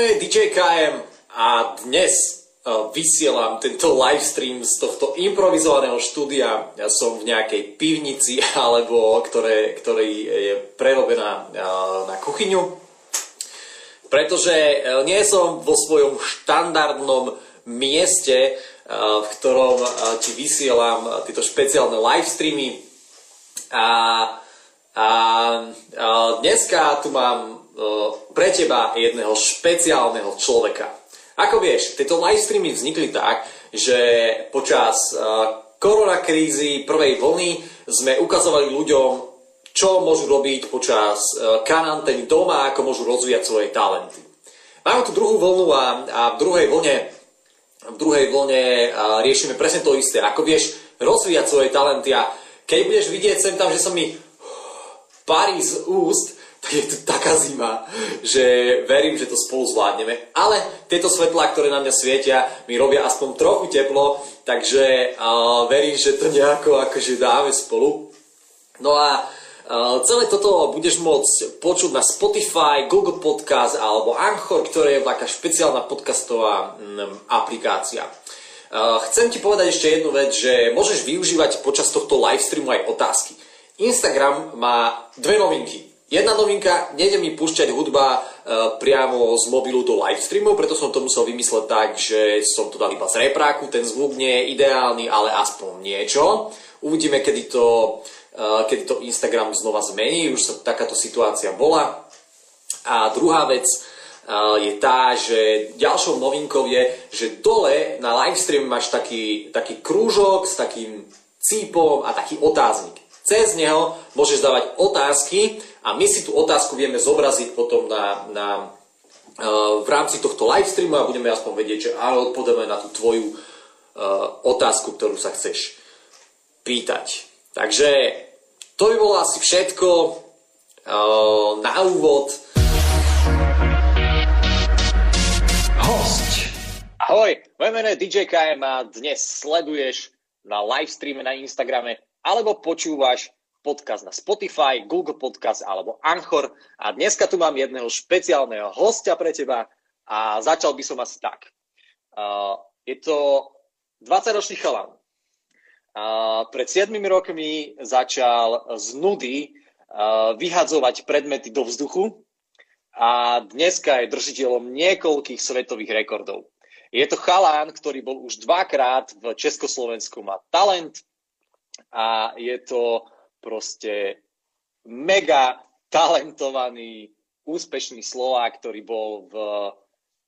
meno je DJ KM a dnes uh, vysielam tento livestream z tohto improvizovaného štúdia. Ja som v nejakej pivnici, alebo ktoré, ktorý je prerobená uh, na kuchyňu. Pretože uh, nie som vo svojom štandardnom mieste, v ktorom ti vysielam tieto špeciálne livestreamy. A, a, a dneska tu mám pre teba jedného špeciálneho človeka. Ako vieš, tieto live vznikli tak, že počas koronakrízy prvej vlny sme ukazovali ľuďom, čo môžu robiť počas karantény doma, ako môžu rozvíjať svoje talenty. Máme tu druhú vlnu a, a v druhej vlne v druhej vlne riešime presne to isté. Ako vieš rozvíjať svoje talenty a keď budeš vidieť sem tam, že sa mi parí z úst, tak je to taká zima, že verím, že to spolu zvládneme. Ale tieto svetlá, ktoré na mňa svietia, mi robia aspoň trochu teplo, takže uh, verím, že to nejako akože dáme spolu. No a uh, celé toto budeš môcť počuť na Spotify, Google Podcast alebo Anchor, ktoré je taká špeciálna podcastová um, aplikácia. Uh, chcem ti povedať ešte jednu vec, že môžeš využívať počas tohto livestreamu aj otázky. Instagram má dve novinky. Jedna novinka, nejde mi púšťať hudba e, priamo z mobilu do live streamu, preto som to musel vymysleť tak, že som to dal iba z repráku, ten zvuk nie je ideálny, ale aspoň niečo. Uvidíme, kedy to, e, kedy to Instagram znova zmení, už sa takáto situácia bola. A druhá vec e, je tá, že ďalšou novinkou je, že dole na live stream máš taký, taký krúžok s takým cípom a taký otáznik. Cez neho môžeš dávať otázky a my si tú otázku vieme zobraziť potom na, na, uh, v rámci tohto live streamu a budeme aspoň vedieť, že áno, odpovedame na tú tvoju uh, otázku, ktorú sa chceš pýtať. Takže to by bolo asi všetko uh, na úvod. Host. Ahoj, moje meno je DJ KM a dnes sleduješ na live streame na Instagrame alebo počúvaš podcast na Spotify, Google Podcast alebo Anchor. A dneska tu mám jedného špeciálneho hostia pre teba a začal by som asi tak. Uh, je to 20-ročný chalan. Uh, pred 7 rokmi začal z nudy uh, vyhadzovať predmety do vzduchu a dneska je držiteľom niekoľkých svetových rekordov. Je to chalán, ktorý bol už dvakrát v Československu, má talent, a je to proste mega talentovaný, úspešný Slovák, ktorý bol v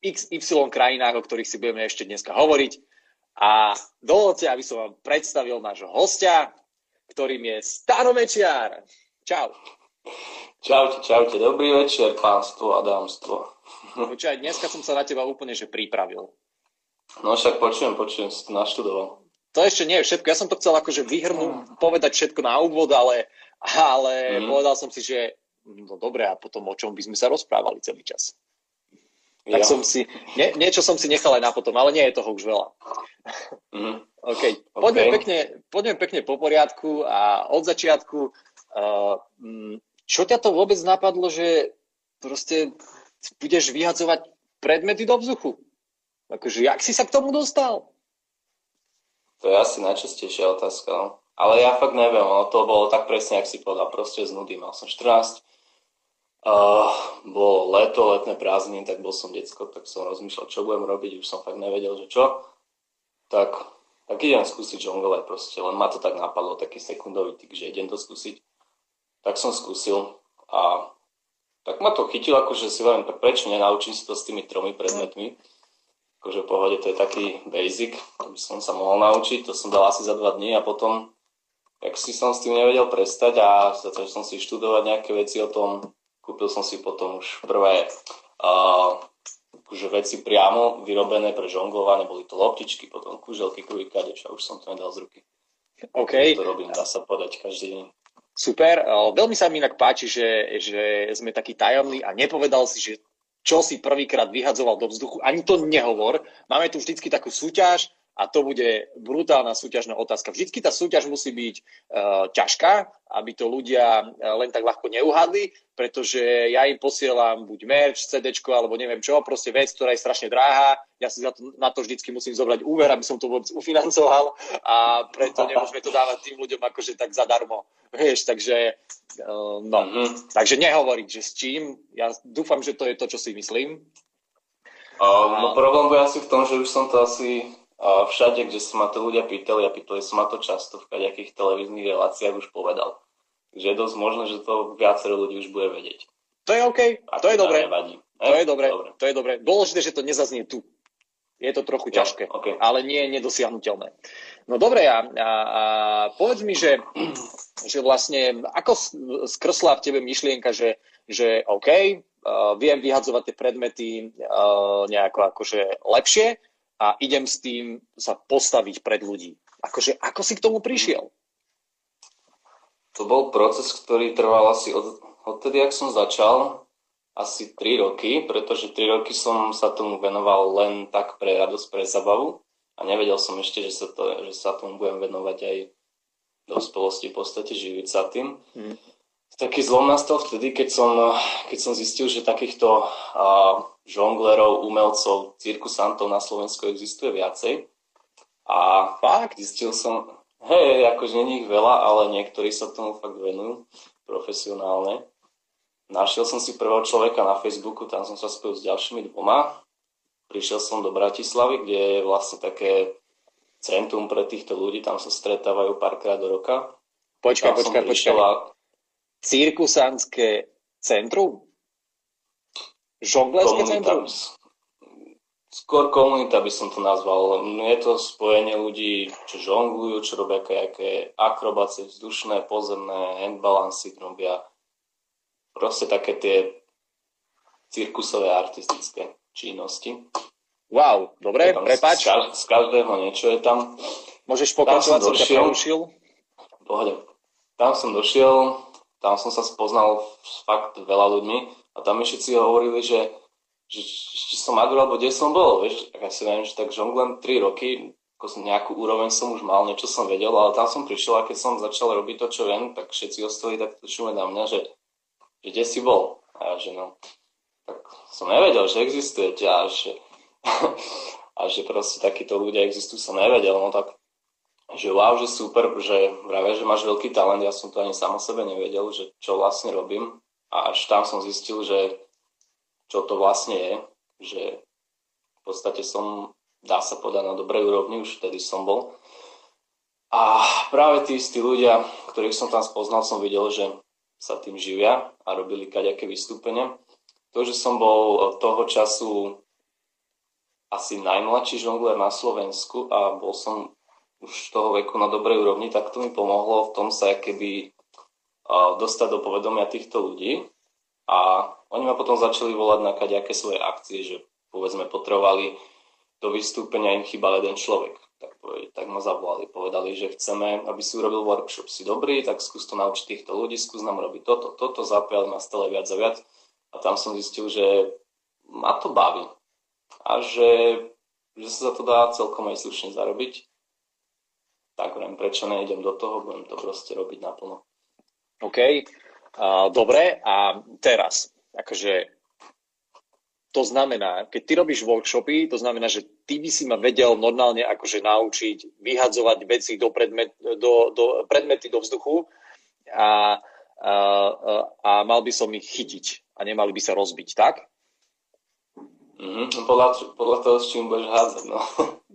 XY krajinách, o ktorých si budeme ešte dneska hovoriť. A dovolte, aby som vám predstavil nášho hostia, ktorým je Stano Mečiar. Čau. Čaute, čaute, dobrý večer, pánstvo a dámstvo. Počúvaj, dneska som sa na teba úplne že pripravil. No však počujem, počujem, naštudoval to ešte nie je všetko. Ja som to chcel akože vyhrnúť, povedať všetko na úvod, ale, ale mm. povedal som si, že no dobre, a potom o čom by sme sa rozprávali celý čas. Tak ja. som si, nie, niečo som si nechal aj na potom, ale nie je toho už veľa. Mm. OK, poďme, okay. Pekne, poďme pekne po poriadku a od začiatku, uh, čo ťa to vôbec napadlo, že proste budeš vyhadzovať predmety do vzduchu? Akože, jak si sa k tomu dostal? To je asi najčastejšia otázka. No. Ale ja fakt neviem, ale to bolo tak presne, ak si povedal, proste z nudy. Mal som 14, uh, bolo leto, letné prázdniny, tak bol som decko, tak som rozmýšľal, čo budem robiť, už som fakt nevedel, že čo. Tak, tak idem skúsiť žongole proste, len ma to tak napadlo, taký sekundový tyk, že idem to skúsiť. Tak som skúsil a tak ma to chytilo, akože si tak prečo nenaučím si to s tými tromi predmetmi akože v pohode to je taký basic, aby som sa mohol naučiť, to som dal asi za dva dní a potom, jak si som s tým nevedel prestať a začal som si študovať nejaké veci o tom, kúpil som si potom už prvé uh, akože veci priamo vyrobené pre žonglovanie, boli to loptičky, potom kuželky, kruhy, kadeš a už som to nedal z ruky. OK. To robím, dá sa podať každý deň. Super, veľmi sa mi inak páči, že, že sme takí tajomní a nepovedal si, že čo si prvýkrát vyhadzoval do vzduchu, ani to nehovor. Máme tu vždycky takú súťaž a to bude brutálna súťažná otázka. Vždycky tá súťaž musí byť uh, ťažká, aby to ľudia uh, len tak ľahko neuhadli, pretože ja im posielam buď merch, CD alebo neviem čo, proste vec, ktorá je strašne drahá. Ja si za to, na to vždycky musím zobrať úver, aby som to vôbec ufinancoval a preto nemôžeme to dávať tým ľuďom akože tak zadarmo. Vieš, takže uh, no. Mm-hmm. Takže nehovoriť, že s čím. Ja dúfam, že to je to, čo si myslím. Uh, no problém bude asi v tom, že už som to asi všade, kde sa ma to ľudia pýtali, a pýtali sa ma to často v kaďakých televíznych reláciách už povedal. Takže je dosť možné, že to viacero ľudí už bude vedieť. To je OK, to je dobré. To je dobré, to je dobré. Dôležité, že to nezaznie tu. Je to trochu ja, ťažké, okay. ale nie je nedosiahnutelné. No dobre, a, a, a povedz mi, že, že vlastne, ako skrsla v tebe myšlienka, že, že OK, uh, viem vyhadzovať tie predmety uh, nejako akože lepšie, a idem s tým sa postaviť pred ľudí. Akože, ako si k tomu prišiel? To bol proces, ktorý trval asi od, odtedy, ak som začal, asi 3 roky, pretože 3 roky som sa tomu venoval len tak pre radosť, pre zabavu a nevedel som ešte, že sa, to, že sa tomu budem venovať aj do dospelosti, v podstate živiť sa tým. Hmm. Taký zlom nastal vtedy, keď som, keď som zistil, že takýchto uh, žonglerov, umelcov, cirkusantov na Slovensku existuje viacej. A fakt, zistil som, hej, akože není ich veľa, ale niektorí sa tomu fakt venujú profesionálne. Našiel som si prvého človeka na Facebooku, tam som sa spojil s ďalšími dvoma. Prišiel som do Bratislavy, kde je vlastne také centrum pre týchto ľudí, tam sa stretávajú párkrát do roka. Počkaj, počkaj, počkaj. A... Cirkusantské centrum? Žonglerské centrum? Skôr komunita by som to nazval. Je to spojenie ľudí, čo žonglujú, čo robia nejaké akrobácie vzdušné, pozemné, handbalansy robia. Proste také tie cirkusové artistické činnosti. Wow, dobre, prepač. Z, z každého niečo je tam. Môžeš pokračovať, som ťa prerušil. Pohode. Tam som došiel, tam som sa spoznal fakt veľa ľuďmi a tam mi všetci hovorili, že, že či som madur alebo kde som bol, vieš, tak ja si viem, že tak žonglujem 3 roky, ako som nejakú úroveň som už mal, niečo som vedel, ale tam som prišiel a keď som začal robiť to, čo viem, tak všetci ostali tak čume na mňa, že, že kde si bol? A ja, že no, tak som nevedel, že existujete a že, a že proste takíto ľudia existujú, som nevedel, no tak že wow, že super, že práve, že máš veľký talent, ja som to ani sám o sebe nevedel, že čo vlastne robím a až tam som zistil, že čo to vlastne je, že v podstate som, dá sa povedať, na dobrej úrovni, už vtedy som bol. A práve tí istí ľudia, ktorých som tam spoznal, som videl, že sa tým živia a robili kaďaké vystúpenia. To, že som bol toho času asi najmladší žongler na Slovensku a bol som už toho veku na dobrej úrovni, tak to mi pomohlo v tom sa keby dostať do povedomia týchto ľudí a oni ma potom začali volať na kaďaké svoje akcie, že povedzme potrebovali do vystúpenia im chýbal jeden človek. Tak, tak ma zavolali, povedali, že chceme, aby si urobil workshop, si dobrý, tak skús to naučiť týchto ľudí, skús nám robiť toto, toto, zapájali ma stále viac a viac a tam som zistil, že ma to baví a že, že sa za to dá celkom aj slušne zarobiť. Tak hovorím, prečo nejdem do toho, budem to proste robiť naplno. OK, uh, dobre, a teraz, akože to znamená, keď ty robíš workshopy, to znamená, že ty by si ma vedel normálne akože naučiť vyhadzovať veci do, predmet, do, do predmety do vzduchu a, a, a mal by som ich chytiť a nemali by sa rozbiť, tak? Mm-hmm, podľa, podľa toho, s čím budeš hádzať, no.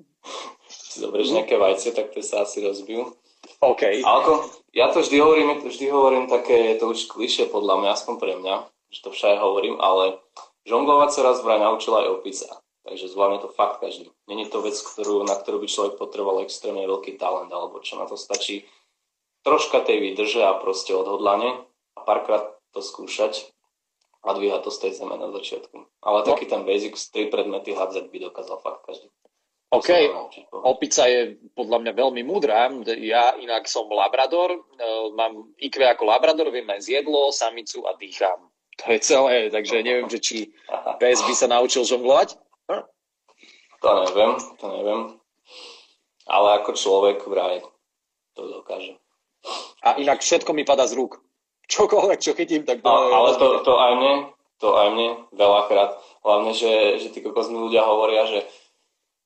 si zoberieš nejaké vajce, tak to sa asi rozbijú. OK. ako, ja to vždy hovorím, vždy hovorím také, je to už klišie podľa mňa, aspoň pre mňa, že to všade hovorím, ale žonglovať sa raz vraj naučila aj opica. Takže zvládne to fakt každý. Není to vec, ktorú, na ktorú by človek potreboval extrémne veľký talent, alebo čo na to stačí troška tej výdrže a proste odhodlanie a párkrát to skúšať a dvíhať to z tej zeme na začiatku. Ale no. taký ten basic, tri predmety hádzať by dokázal fakt každý. OK, opica je podľa mňa veľmi múdra. Ja inak som labrador, e, mám IQ ako labrador, viem aj zjedlo, samicu a dýcham. To je celé, takže neviem, že či pes by sa naučil žonglovať. To neviem, to neviem. Ale ako človek vraj to dokáže. A inak všetko mi pada z rúk. Čokoľvek, čo chytím, tak to... No, ale to, to aj mne, to aj mne veľakrát. Hlavne, že, že tí kokos mi ľudia hovoria, že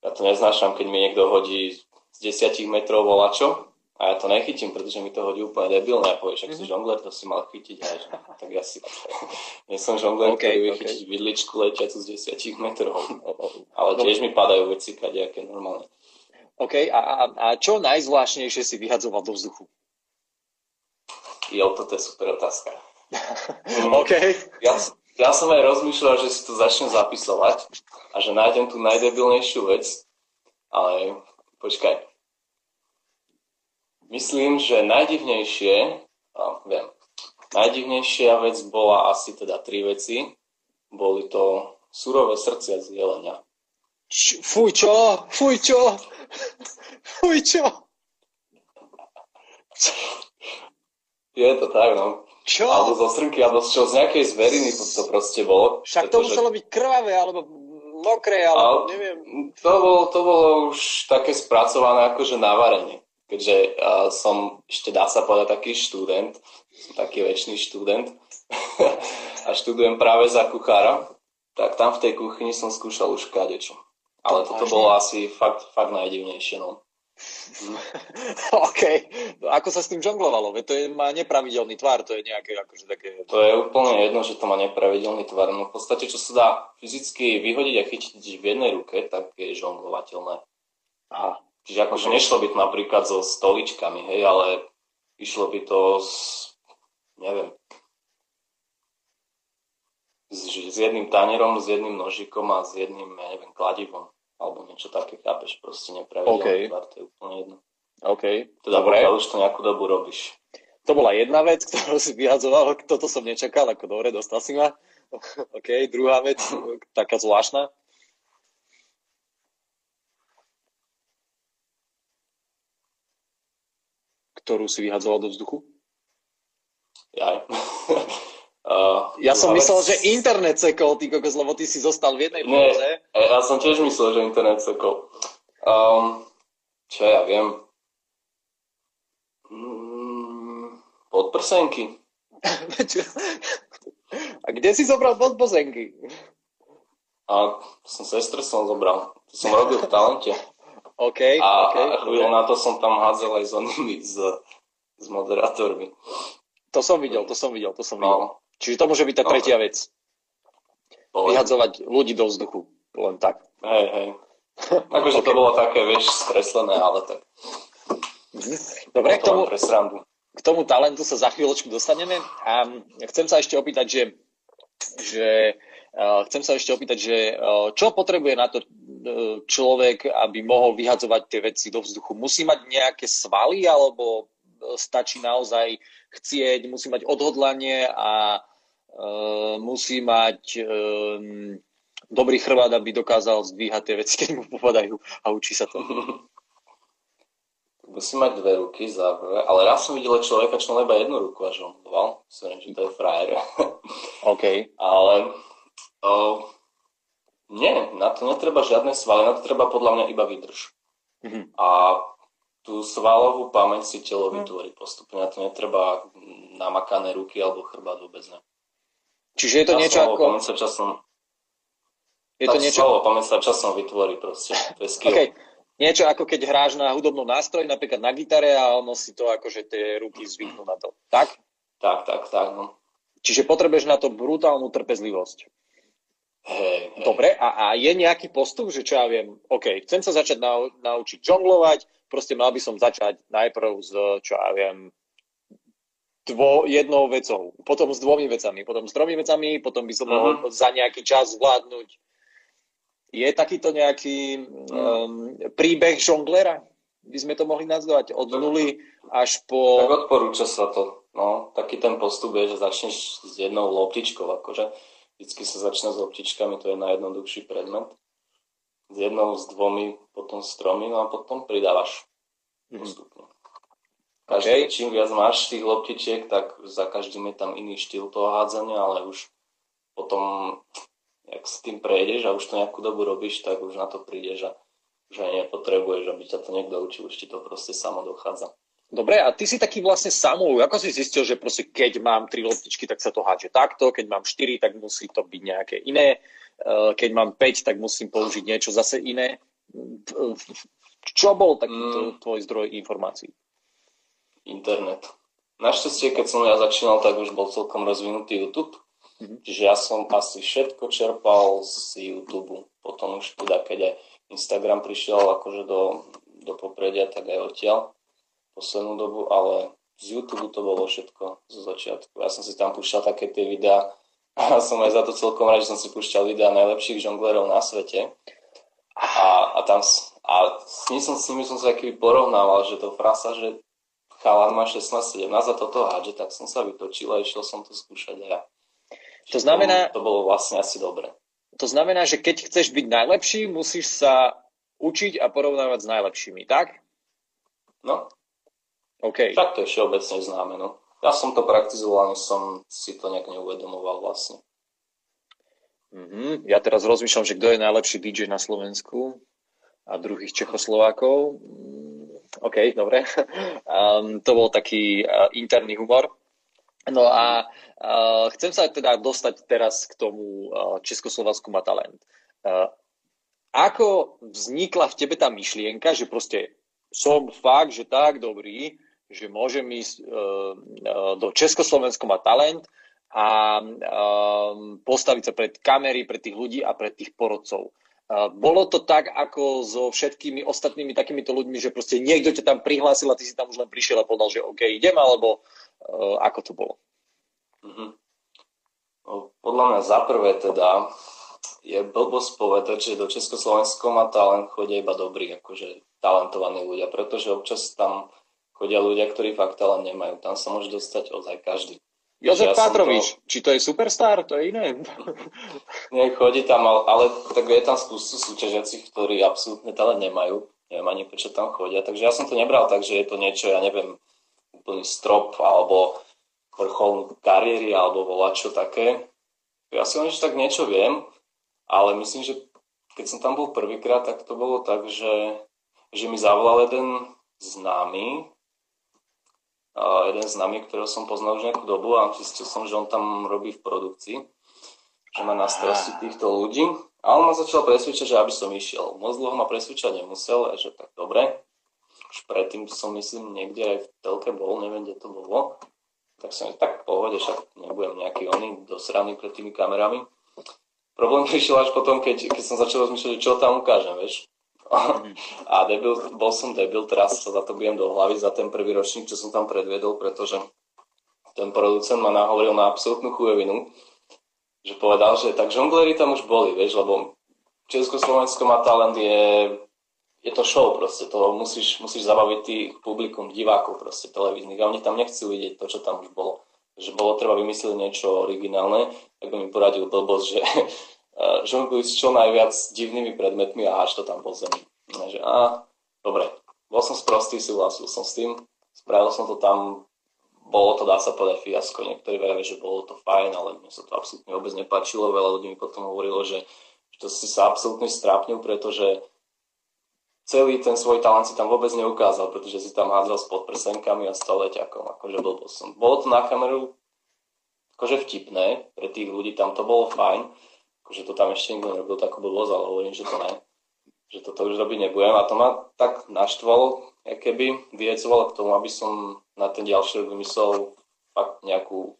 ja to neznášam, keď mi niekto hodí z 10 metrov volačo a ja to nechytím, pretože mi to hodí úplne debilne a povieš, ak si mhm. žongler, to si mal chytiť aj, že, tak ja si nie som žongler, okay, ktorý okay. chytiť vidličku letiacu z 10 metrov. Ale tiež mi padajú veci kadejaké normálne. OK, a, a, a čo najzvláštnejšie si vyhadzoval do vzduchu? Jo, toto je super otázka. OK. Ja, ja som aj rozmýšľal, že si to začnem zapisovať a že nájdem tú najdebilnejšiu vec, ale počkaj. Myslím, že najdivnejšie, a viem, najdivnejšia vec bola asi teda tri veci. Boli to surové srdcia z jelenia. Fuj, čo? Fuj, čo? Fuj, čo? Je to tak, no. Čo? Alebo zo srnky, alebo z čo, z nejakej zveriny to, to proste bolo. Však to muselo byť krvavé, alebo mokré, alebo a, neviem. To bolo, to bolo už také spracované akože na varenie. Keďže uh, som ešte dá sa povedať taký študent, som taký väčší študent a študujem práve za kuchára, tak tam v tej kuchyni som skúšal už kadečo. Ale to toto bolo asi fakt, fakt najdivnejšie, no. OK. Ako sa s tým žonglovalo? Veď to je, má nepravidelný tvar, to je nejaké akože také... To je úplne jedno, že to má nepravidelný tvar. No v podstate, čo sa dá fyzicky vyhodiť a chytiť v jednej ruke, tak je žonglovateľné. Aha. Čiže akože nešlo by to napríklad so stoličkami, hej, ale išlo by to s, neviem, s, s jedným tanierom, s jedným nožikom a s jedným, ja neviem, kladivom. Alebo niečo také, chápeš, proste nepravidelný okay. tvar, to je úplne jedno. OK. Teda dobre. už to nejakú dobu robíš. To bola jedna vec, ktorú si vyhadzoval, toto som nečakal, ako dobre, dostal si ma. OK, druhá vec, taká zvláštna. Ktorú si vyhadzoval do vzduchu? Jaj. Uh, ja som myslel, vec... že internet sekol, ty kokos, lebo ty si zostal v jednej poloze. Ja som tiež myslel, že internet sekol. Um, čo ja viem? Mm, podprsenky. A kde si zobral podprsenky? A som sestru som zobral. To som robil v talente. OK, a, okay, a chvíľu na to som tam hádzal aj s onými, s, s moderátormi. To som videl, to som videl, to som no. Čiže to môže byť tá tretia vec. Vyhadzovať ľudí do vzduchu. Len tak. Hej, hej. Akože okay. to bolo také, vieš, skreslené, ale tak. Dobre, k tomu, k tomu talentu sa za chvíľočku dostaneme. A chcem sa ešte opýtať, že, že uh, chcem sa ešte opýtať, že uh, čo potrebuje na to uh, človek, aby mohol vyhadzovať tie veci do vzduchu? Musí mať nejaké svaly, alebo stačí naozaj chcieť, musí mať odhodlanie a musí mať um, dobrý chrbát, aby dokázal zdvíhať tie veci, keď mu popadajú a učí sa to. Musí mať dve ruky za ale raz som videl človeka, čo iba jednu ruku a žongloval. Som že to je frajer. OK. ale uh, nie, na to netreba žiadne svaly, na to treba podľa mňa iba vydrž. Mm-hmm. A tú svalovú pamäť si telo vytvorí postupne. Na to netreba namakané ruky alebo chrbát vôbec ne. Čiže je to niečo ako... Pamäť sa časom... Je to niečo... Slovo, pamäť sa časom vytvorí proste. To je skill. Okay. Niečo ako keď hráš na hudobnom nástroji, napríklad na gitare a ono si to akože tie ruky zvyknú na to. Tak? Tak, tak, tak. No. Čiže potrebuješ na to brutálnu trpezlivosť. Hej, hej. Dobre, a, a je nejaký postup, že čo ja viem, OK, chcem sa začať nau, naučiť žonglovať, proste mal by som začať najprv s, čo ja viem, dvo, jednou vecou, potom s dvomi vecami, potom s tromi vecami, potom by som uh-huh. mohol za nejaký čas zvládnuť. Je takýto nejaký um, príbeh žonglera? By sme to mohli nazvať od nuly až po... Tak odporúča sa to. No, taký ten postup je, že začneš s jednou loptičkou, akože vždycky sa začne s loptičkami, to je najjednoduchší predmet. S jednou, s dvomi, potom s tromi, no a potom pridávaš mhm. postupne. Každý, okay. čím viac máš tých loptičiek, tak za každým je tam iný štýl toho hádzania, ale už potom, jak s tým prejdeš a už to nejakú dobu robíš, tak už na to prídeš a že nepotrebuješ, aby ťa to niekto učil, už ti to proste samo dochádza. Dobre, a ty si taký vlastne samou, ako si zistil, že proste keď mám tri loptičky, tak sa to hádže takto, keď mám štyri, tak musí to byť nejaké iné, e, keď mám 5, tak musím použiť niečo zase iné. Čo bol taký mm. tvoj zdroj informácií? Internet. Našťastie, keď som ja začínal, tak už bol celkom rozvinutý YouTube, mm-hmm. čiže ja som asi všetko čerpal z YouTube. Potom už teda, keď aj Instagram prišiel akože do, do popredia, tak aj odtiaľ poslednú dobu, ale z YouTube to bolo všetko zo začiatku. Ja som si tam púšťal také tie videá a som aj za to celkom rád, že som si púšťal videá najlepších žonglerov na svete. A, a tam a s som, s nimi som sa aký porovnával, že to frasa, že chalan má 16-17 a toto hádže, tak som sa vytočil a išiel som to skúšať aj ja. To znamená... To, bolo vlastne asi dobre. To znamená, že keď chceš byť najlepší, musíš sa učiť a porovnávať s najlepšími, tak? No, Okay. Tak to je všeobecne známe. No. Ja som to praktizoval, než som si to nejak neuvedomoval vlastne. Mm-hmm. Ja teraz rozmýšľam, že kto je najlepší DJ na Slovensku a druhých Čechoslovákov. OK, dobre. Um, to bol taký uh, interný humor. No a uh, chcem sa teda dostať teraz k tomu uh, Československu má talent. Uh, ako vznikla v tebe tá myšlienka, že proste som fakt, že tak dobrý, že môžem ísť uh, do Československo má talent a uh, postaviť sa pred kamery, pred tých ľudí a pred tých porodcov. Bolo to tak, ako so všetkými ostatnými takýmito ľuďmi, že proste niekto ťa tam prihlásil a ty si tam už len prišiel a povedal, že OK, idem, alebo uh, ako to bolo? Mm-hmm. No, podľa mňa za prvé teda je blbosť povedať, že do Československa má talent chodia iba dobrí, akože talentovaní ľudia, pretože občas tam chodia ľudia, ktorí fakt talent nemajú. Tam sa môže dostať ozaj každý. Jozef ja Pátrovič, to... či to je superstar, to je iné. Nie, chodí tam, ale, ale tak je tam spústu súťažiacich, ktorí absolútne talent nemajú. Neviem ani prečo tam chodia. Takže ja som to nebral tak, že je to niečo, ja neviem, úplný strop alebo vrchol kariéry alebo čo také. Ja si len, že tak niečo viem, ale myslím, že keď som tam bol prvýkrát, tak to bolo tak, že, že mi zavolal jeden známy, jeden z nami, ktorého som poznal už nejakú dobu a zistil som, že on tam robí v produkcii, že má na starosti týchto ľudí. A on ma začal presvedčať, že aby som išiel. Moc dlho ma presvedčať nemusel, a že tak dobre. Už predtým som myslím niekde aj v telke bol, neviem, kde to bolo. Tak som tak pohode, však nebudem nejaký oný dosraný pred tými kamerami. Problém prišiel až potom, keď, keď som začal rozmýšľať, čo tam ukážem, vieš. A debil, bol som debil, teraz sa za to budem do hlavy, za ten prvý ročník, čo som tam predviedol, pretože ten producent ma nahovoril na absolútnu chujovinu, že povedal, že tak žonglery tam už boli, vieš, lebo Československo má talent, je, je to show proste, to musíš, musíš zabaviť tých publikum, divákov proste televíznych a oni tam nechcú vidieť to, čo tam už bolo. Že bolo treba vymyslieť niečo originálne, tak by mi poradil blbosť, že žongluj s čo najviac divnými predmetmi a háč to tam po zemi. Takže, a, dobre, bol som sprostý, súhlasil som s tým, spravil som to tam, bolo to, dá sa povedať, fiasko. Niektorí verili, že bolo to fajn, ale mne sa to absolútne vôbec nepáčilo. Veľa ľudí mi potom hovorilo, že, že to si sa absolútne strápnil, pretože celý ten svoj talent si tam vôbec neukázal, pretože si tam hádzal s podprsenkami a stále ťakom. Akože bol som. Bolo to na kameru akože vtipné, pre tých ľudí tam to bolo fajn, že to tam ešte nikto nerobil takú blbosť, ale hovorím, že to ne. Že toto už robiť nebudem. A to ma tak naštvalo, keby vyhecovalo k tomu, aby som na ten ďalší rok vymyslel fakt nejakú,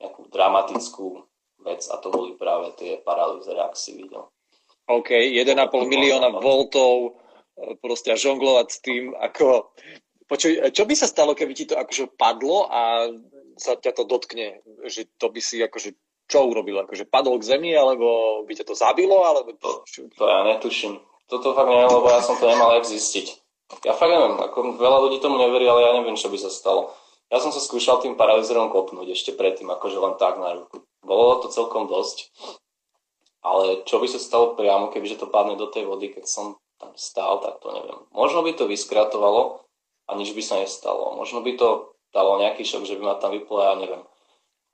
nejakú dramatickú vec a to boli práve tie paralýzery, ak si videl. OK, 1,5 milióna voltov, e, proste žonglovať s tým, ako... Počuj, čo by sa stalo, keby ti to akože padlo a sa ťa to dotkne, že to by si akože čo urobil? Akože padol k zemi, alebo by ťa to zabilo, alebo to... Ja netuším. Toto fakt neviem, lebo ja som to nemal jak zistiť. Ja fakt neviem, ako veľa ľudí tomu neverí, ale ja neviem, čo by sa stalo. Ja som sa skúšal tým paralizerom kopnúť ešte predtým, akože len tak na ruku. Bolo to celkom dosť. Ale čo by sa stalo priamo, kebyže to padne do tej vody, keď som tam stál, tak to neviem. Možno by to vyskratovalo a nič by sa nestalo. Možno by to dalo nejaký šok, že by ma tam vyplo, ja neviem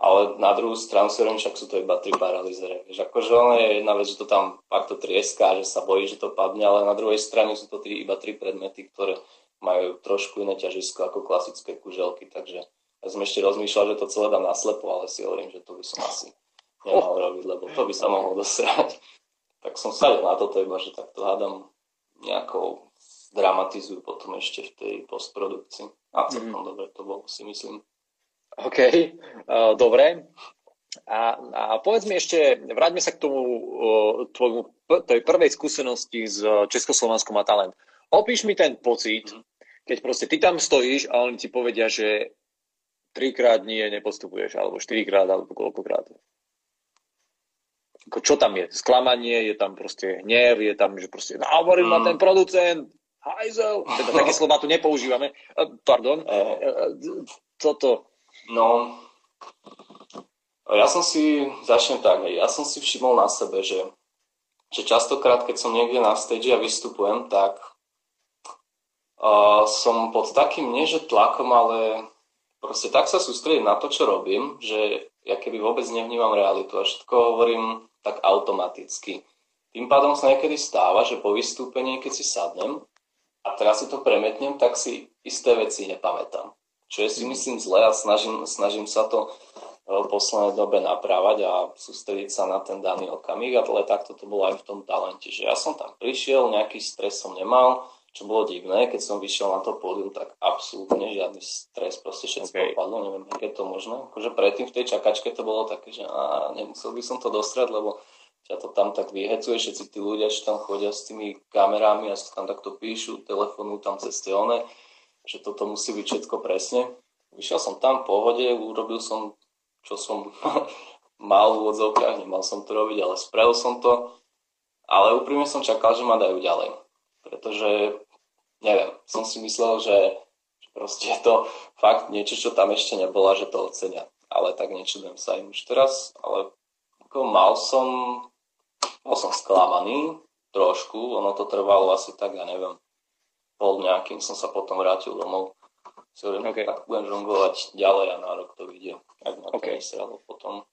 ale na druhú stranu si hovorím, však sú to iba tri paralizere. Že akože ono je jedna vec, že to tam fakt to trieská, že sa bojí, že to padne, ale na druhej strane sú to tri, iba tri predmety, ktoré majú trošku iné ťažisko ako klasické kuželky, takže ja som ešte rozmýšľal, že to celé dám naslepo, ale si hovorím, že to by som asi nemal robiť, lebo to by sa mohlo dosiahnuť. Tak som sa na toto iba, že takto hádam nejako dramatizujú potom ešte v tej postprodukcii. A celkom mm. dobre to bolo, si myslím. OK, uh, dobre. A, a povedz mi ešte, vráťme sa k tomu uh, tvojmu, tej prvej skúsenosti s Československom a talent. Opíš mi ten pocit, mm. keď proste ty tam stojíš a oni ti povedia, že trikrát nie nepostupuješ, alebo štyrikrát, alebo koľkokrát. Ako čo tam je? Sklamanie, je tam proste hnev, je tam, že proste hovorím mm. na ten producent, hajzel, teda také slova tu nepoužívame. Pardon, toto No, ja som si, začnem tak, ja som si všimol na sebe, že, že častokrát, keď som niekde na stage a vystupujem, tak uh, som pod takým, nie že tlakom, ale proste tak sa sústredím na to, čo robím, že ja keby vôbec nevnímam realitu a všetko hovorím tak automaticky. Tým pádom sa niekedy stáva, že po vystúpení, keď si sadnem a teraz si to premietnem, tak si isté veci nepamätám čo je si myslím zle a snažím, snažím sa to v poslednej dobe naprávať a sústrediť sa na ten daný okamih, ale takto to bolo aj v tom talente, že ja som tam prišiel, nejaký stres som nemal, čo bolo divné, keď som vyšiel na to pódium, tak absolútne žiadny stres, proste všetko okay. opadlo, neviem, aké je to možné. Akože predtým v tej čakačke to bolo také, že á, nemusel by som to dostrať, lebo ťa to tam tak vyhecuje, všetci tí ľudia, čo tam chodia s tými kamerami a tam takto píšu, telefonujú tam cez tie one, že toto musí byť všetko presne. Vyšiel som tam v pohode, urobil som, čo som mal v úvodzovkách, nemal som to robiť, ale spravil som to. Ale úprimne som čakal, že ma dajú ďalej. Pretože, neviem, som si myslel, že, proste je to fakt niečo, čo tam ešte nebolo, že to ocenia. Ale tak nečudujem sa im už teraz, ale ako mal som, bol som sklamaný trošku, ono to trvalo asi tak, ja neviem, pol dňa, kým som sa potom vrátil domov. Si hovorím, okay. tak budem žonglovať ďalej a na rok to vyjde, ak na okay. to potom.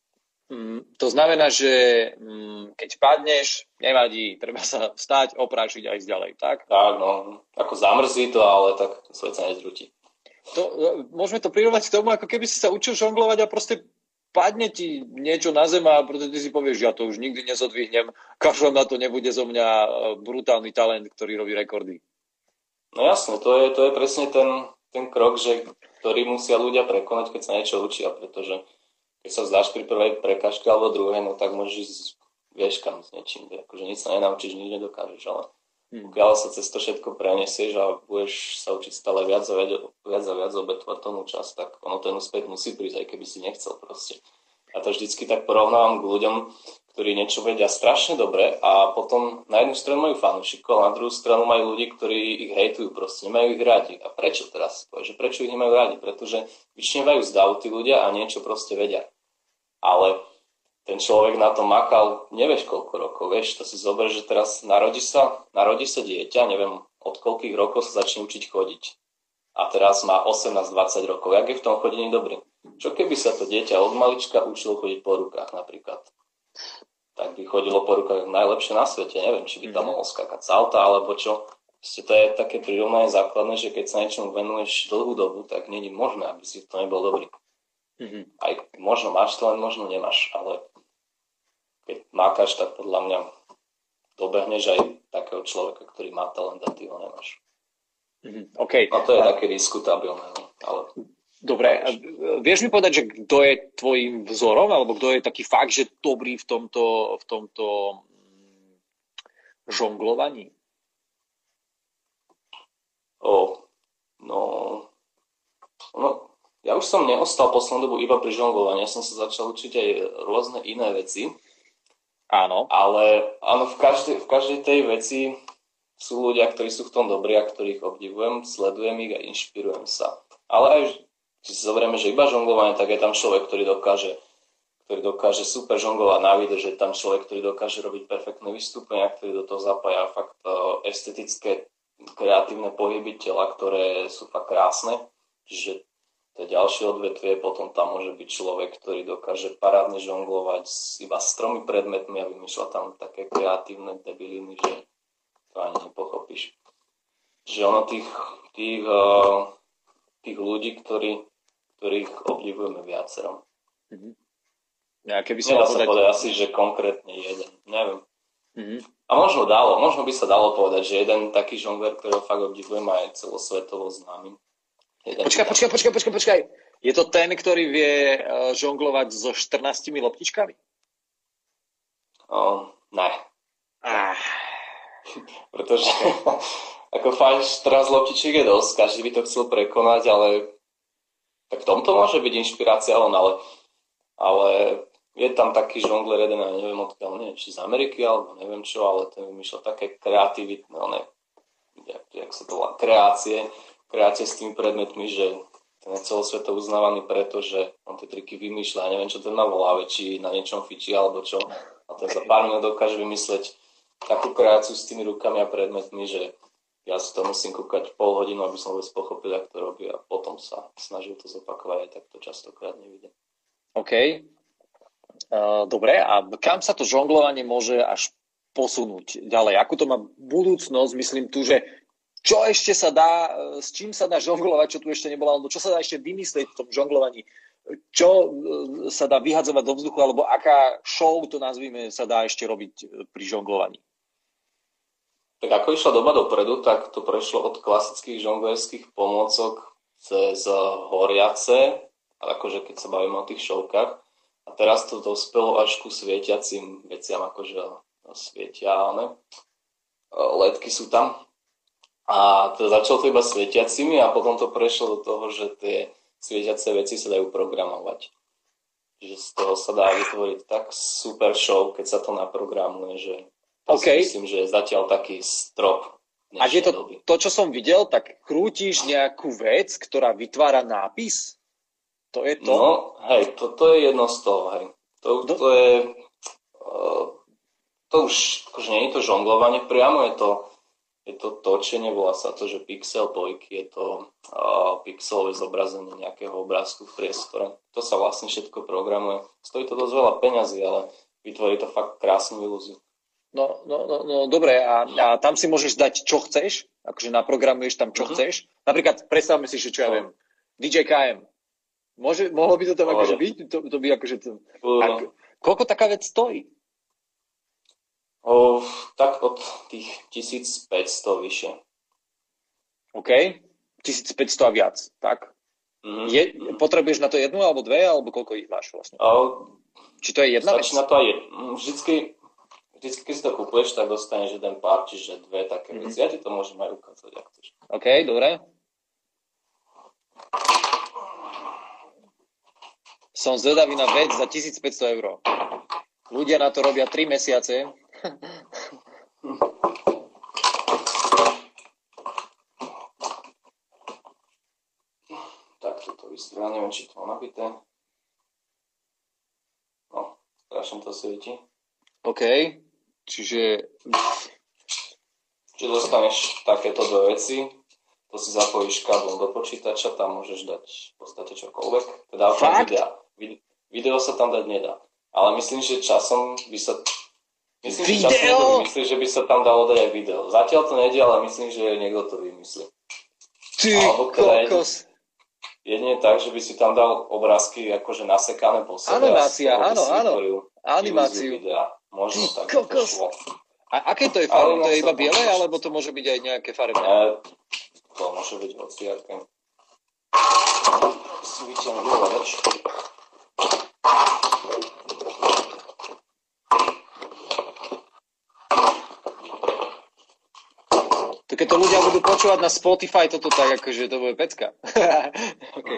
Mm, to znamená, že mm, keď padneš, nevadí, treba sa vstať, oprášiť a ísť ďalej, tak? Tak, no, ako zamrzí to, ale tak svet sa nezrúti. To, môžeme to prirovnať k tomu, ako keby si sa učil žonglovať a proste padne ti niečo na zem a preto ty si povieš, ja to už nikdy nezodvihnem, kašlem na to, nebude zo mňa e, brutálny talent, ktorý robí rekordy. No jasne, to je, to je presne ten, ten krok, že, ktorý musia ľudia prekonať, keď sa niečo učia, pretože keď sa vzdáš pri prvej prekažke alebo druhej, no tak môžeš ísť vieš kam s niečím. Akože nič sa nenaučíš, nič nedokážeš, ale hmm. pokiaľ sa cez to všetko prenesieš a budeš sa učiť stále viac a viac, viac, a viac obetovať tomu čas, tak ono ten úspech musí prísť, aj keby si nechcel proste. Ja to vždycky tak porovnávam k ľuďom, ktorí niečo vedia strašne dobre a potom na jednu stranu majú fanúšikov a na druhú stranu majú ľudí, ktorí ich hejtujú, proste nemajú ich radi. A prečo teraz? Že prečo ich nemajú radi? Pretože vyčnevajú z tí ľudia a niečo proste vedia. Ale ten človek na to makal, nevieš koľko rokov, vieš, to si zober, že teraz narodí sa, narodí sa dieťa, neviem od koľkých rokov sa začne učiť chodiť. A teraz má 18-20 rokov. Jak je v tom chodení dobrý? Čo keby sa to dieťa od malička učilo chodiť po rukách napríklad? tak by chodilo po rukách najlepšie na svete. Neviem, či by tam mhm. mohol skákať salta alebo čo. Proste to je také prirovnanie základné, že keď sa niečomu venuješ dlhú dobu, tak není možné, aby si to nebol dobrý. Mm-hmm. Aj možno máš talent, možno nemáš, ale keď mákaš, tak podľa mňa dobehneš aj takého človeka, ktorý má talent a ty ho nemáš. Mm-hmm. Okay. A to je a... také diskutabilné, no, ale... Dobre, vieš mi povedať, že kto je tvojim vzorom, alebo kto je taký fakt, že dobrý v tomto, v tomto mm, žonglovaní? O, no, no, ja už som neostal poslednú dobu iba pri žonglovaní, ja som sa začal učiť aj rôzne iné veci. Áno. Ale áno, v každej, v každej tej veci sú ľudia, ktorí sú v tom dobrí a ktorých obdivujem, sledujem ich a inšpirujem sa. Ale aj keď si zoberieme, že iba žonglovanie, tak je tam človek, ktorý dokáže, ktorý dokáže super žonglovať na výdrž, že tam človek, ktorý dokáže robiť perfektné vystúpenia, ktorý do toho zapája fakt uh, estetické, kreatívne pohyby tela, ktoré sú fakt krásne. Čiže to je ďalšie odvetvie, potom tam môže byť človek, ktorý dokáže parádne žonglovať s, iba s tromi predmetmi a vymýšľa tam také kreatívne debiliny, že to ani nepochopíš. Že ono tých, tých, uh, tých ľudí, ktorí, ktorých obdivujeme viacero. Mm-hmm. Nejaké by sa povedať... asi, že konkrétne jeden. Neviem. Mm-hmm. A možno dalo, možno by sa dalo povedať, že jeden taký žongler, ktorého fakt obdivujem aj celosvetovo známy, Počkaj, počkaj, počkaj, počkaj, počkaj. Je to ten, ktorý vie uh, žonglovať so 14 loptičkami? Oh, ne. Ah. Pretože ako fajn 14 loptičiek je dosť, každý by to chcel prekonať, ale tak v tomto môže byť inšpirácia on, ale, ale je tam taký žongler jeden, ja neviem odkiaľ, neviem, či z Ameriky, alebo neviem čo, ale ten vymýšľa také kreativitné, ne, jak, jak sa to volá, kreácie, kreácie s tými predmetmi, že ten je celosvetovo uznávaný preto, že on tie triky vymýšľa. Ja neviem, čo ten má voláve, či na niečom fičí alebo čo. A ten za pár minút dokáže vymysleť takú kreáciu s tými rukami a predmetmi, že ja si to musím kúkať pol hodinu, aby som vôbec pochopil, ako to robí a potom sa snažil to zopakovať, tak to častokrát nevidím. OK. Uh, dobre, a kam sa to žonglovanie môže až posunúť ďalej? Akú to má budúcnosť? Myslím tu, že čo ešte sa dá, e, s čím sa dá žonglovať, čo tu ešte nebolo, alebo čo sa dá ešte vymyslieť v tom žonglovaní, čo e, sa dá vyhadzovať do vzduchu, alebo aká show, to nazvime, sa dá ešte robiť pri žonglovaní? Tak ako išla doba dopredu, tak to prešlo od klasických žonglerských pomôcok cez horiace, akože keď sa bavíme o tých šovkách. A teraz to dospelo až ku svietiacim veciam, akože svietia, ne? Ledky sú tam, a to začalo to iba svietiacimi a potom to prešlo do toho, že tie svietiace veci sa dajú programovať. Že z toho sa dá vytvoriť tak super show, keď sa to naprogramuje, že to okay. si myslím, že je zatiaľ taký strop. A je to, doby. to, čo som videl, tak krútiš nejakú vec, ktorá vytvára nápis? To je to? No, hej, to, to je jedno z toho, hej. To, to, to je... Uh, to už akože nie je to žonglovanie priamo, je to je to točenie, volá sa to, že pixel bojky, je to uh, pixelové zobrazenie nejakého obrázku v priestore. To sa vlastne všetko programuje. Stojí to dosť veľa peňazí, ale vytvorí to fakt krásnu ilúziu. No, no, no, no dobre, a, a tam si môžeš dať, čo chceš, akože naprogramuješ tam, čo mm-hmm. chceš. Napríklad, predstavme si, že čo ja no. viem, DJ KM. Môže, mohlo by to tam akože byť? To, to by akože to... A, koľko taká vec stojí? O, tak od tých 1500 vyššie. OK, 1500 a viac, tak? Mm-hmm. Je, potrebuješ na to jednu alebo dve, alebo koľko ich máš vlastne? O, Či to je jedna vec? na to aj vždycky, vždycky, keď si to kúpuješ, tak dostaneš jeden pár, čiže dve také mm-hmm. veci. Ja ti to môžem aj ukázať, ak chceš. OK, dobre. Som zvedavý na vec za 1500 eur. Ľudia na to robia 3 mesiace tak toto vystrelá, neviem, či to má nabité. No, strašne to svieti. OK, čiže... Čiže dostaneš takéto dve veci, to si zapojíš káblom do počítača, tam môžeš dať v podstate čokoľvek. Teda? Videa. Video sa tam dať nedá. Ale myslím, že časom by sa Myslím, video? že myslí, že by sa tam dalo dať aj video. Zatiaľ to nejde, ale myslím, že niekto to vymyslí. Ty kokos. Jedine tak, že by si tam dal obrázky akože nasekané po sebe. Animácia, áno, áno. Animáciu. Možno Ty tak kokos. A aké to je farby? To je iba biele, alebo to môže byť aj nejaké farebné? E, to môže byť hociaké. Si vyťahnem hľadač. To keď to ľudia budú počúvať na Spotify, toto tak akože to bude pecka. okay.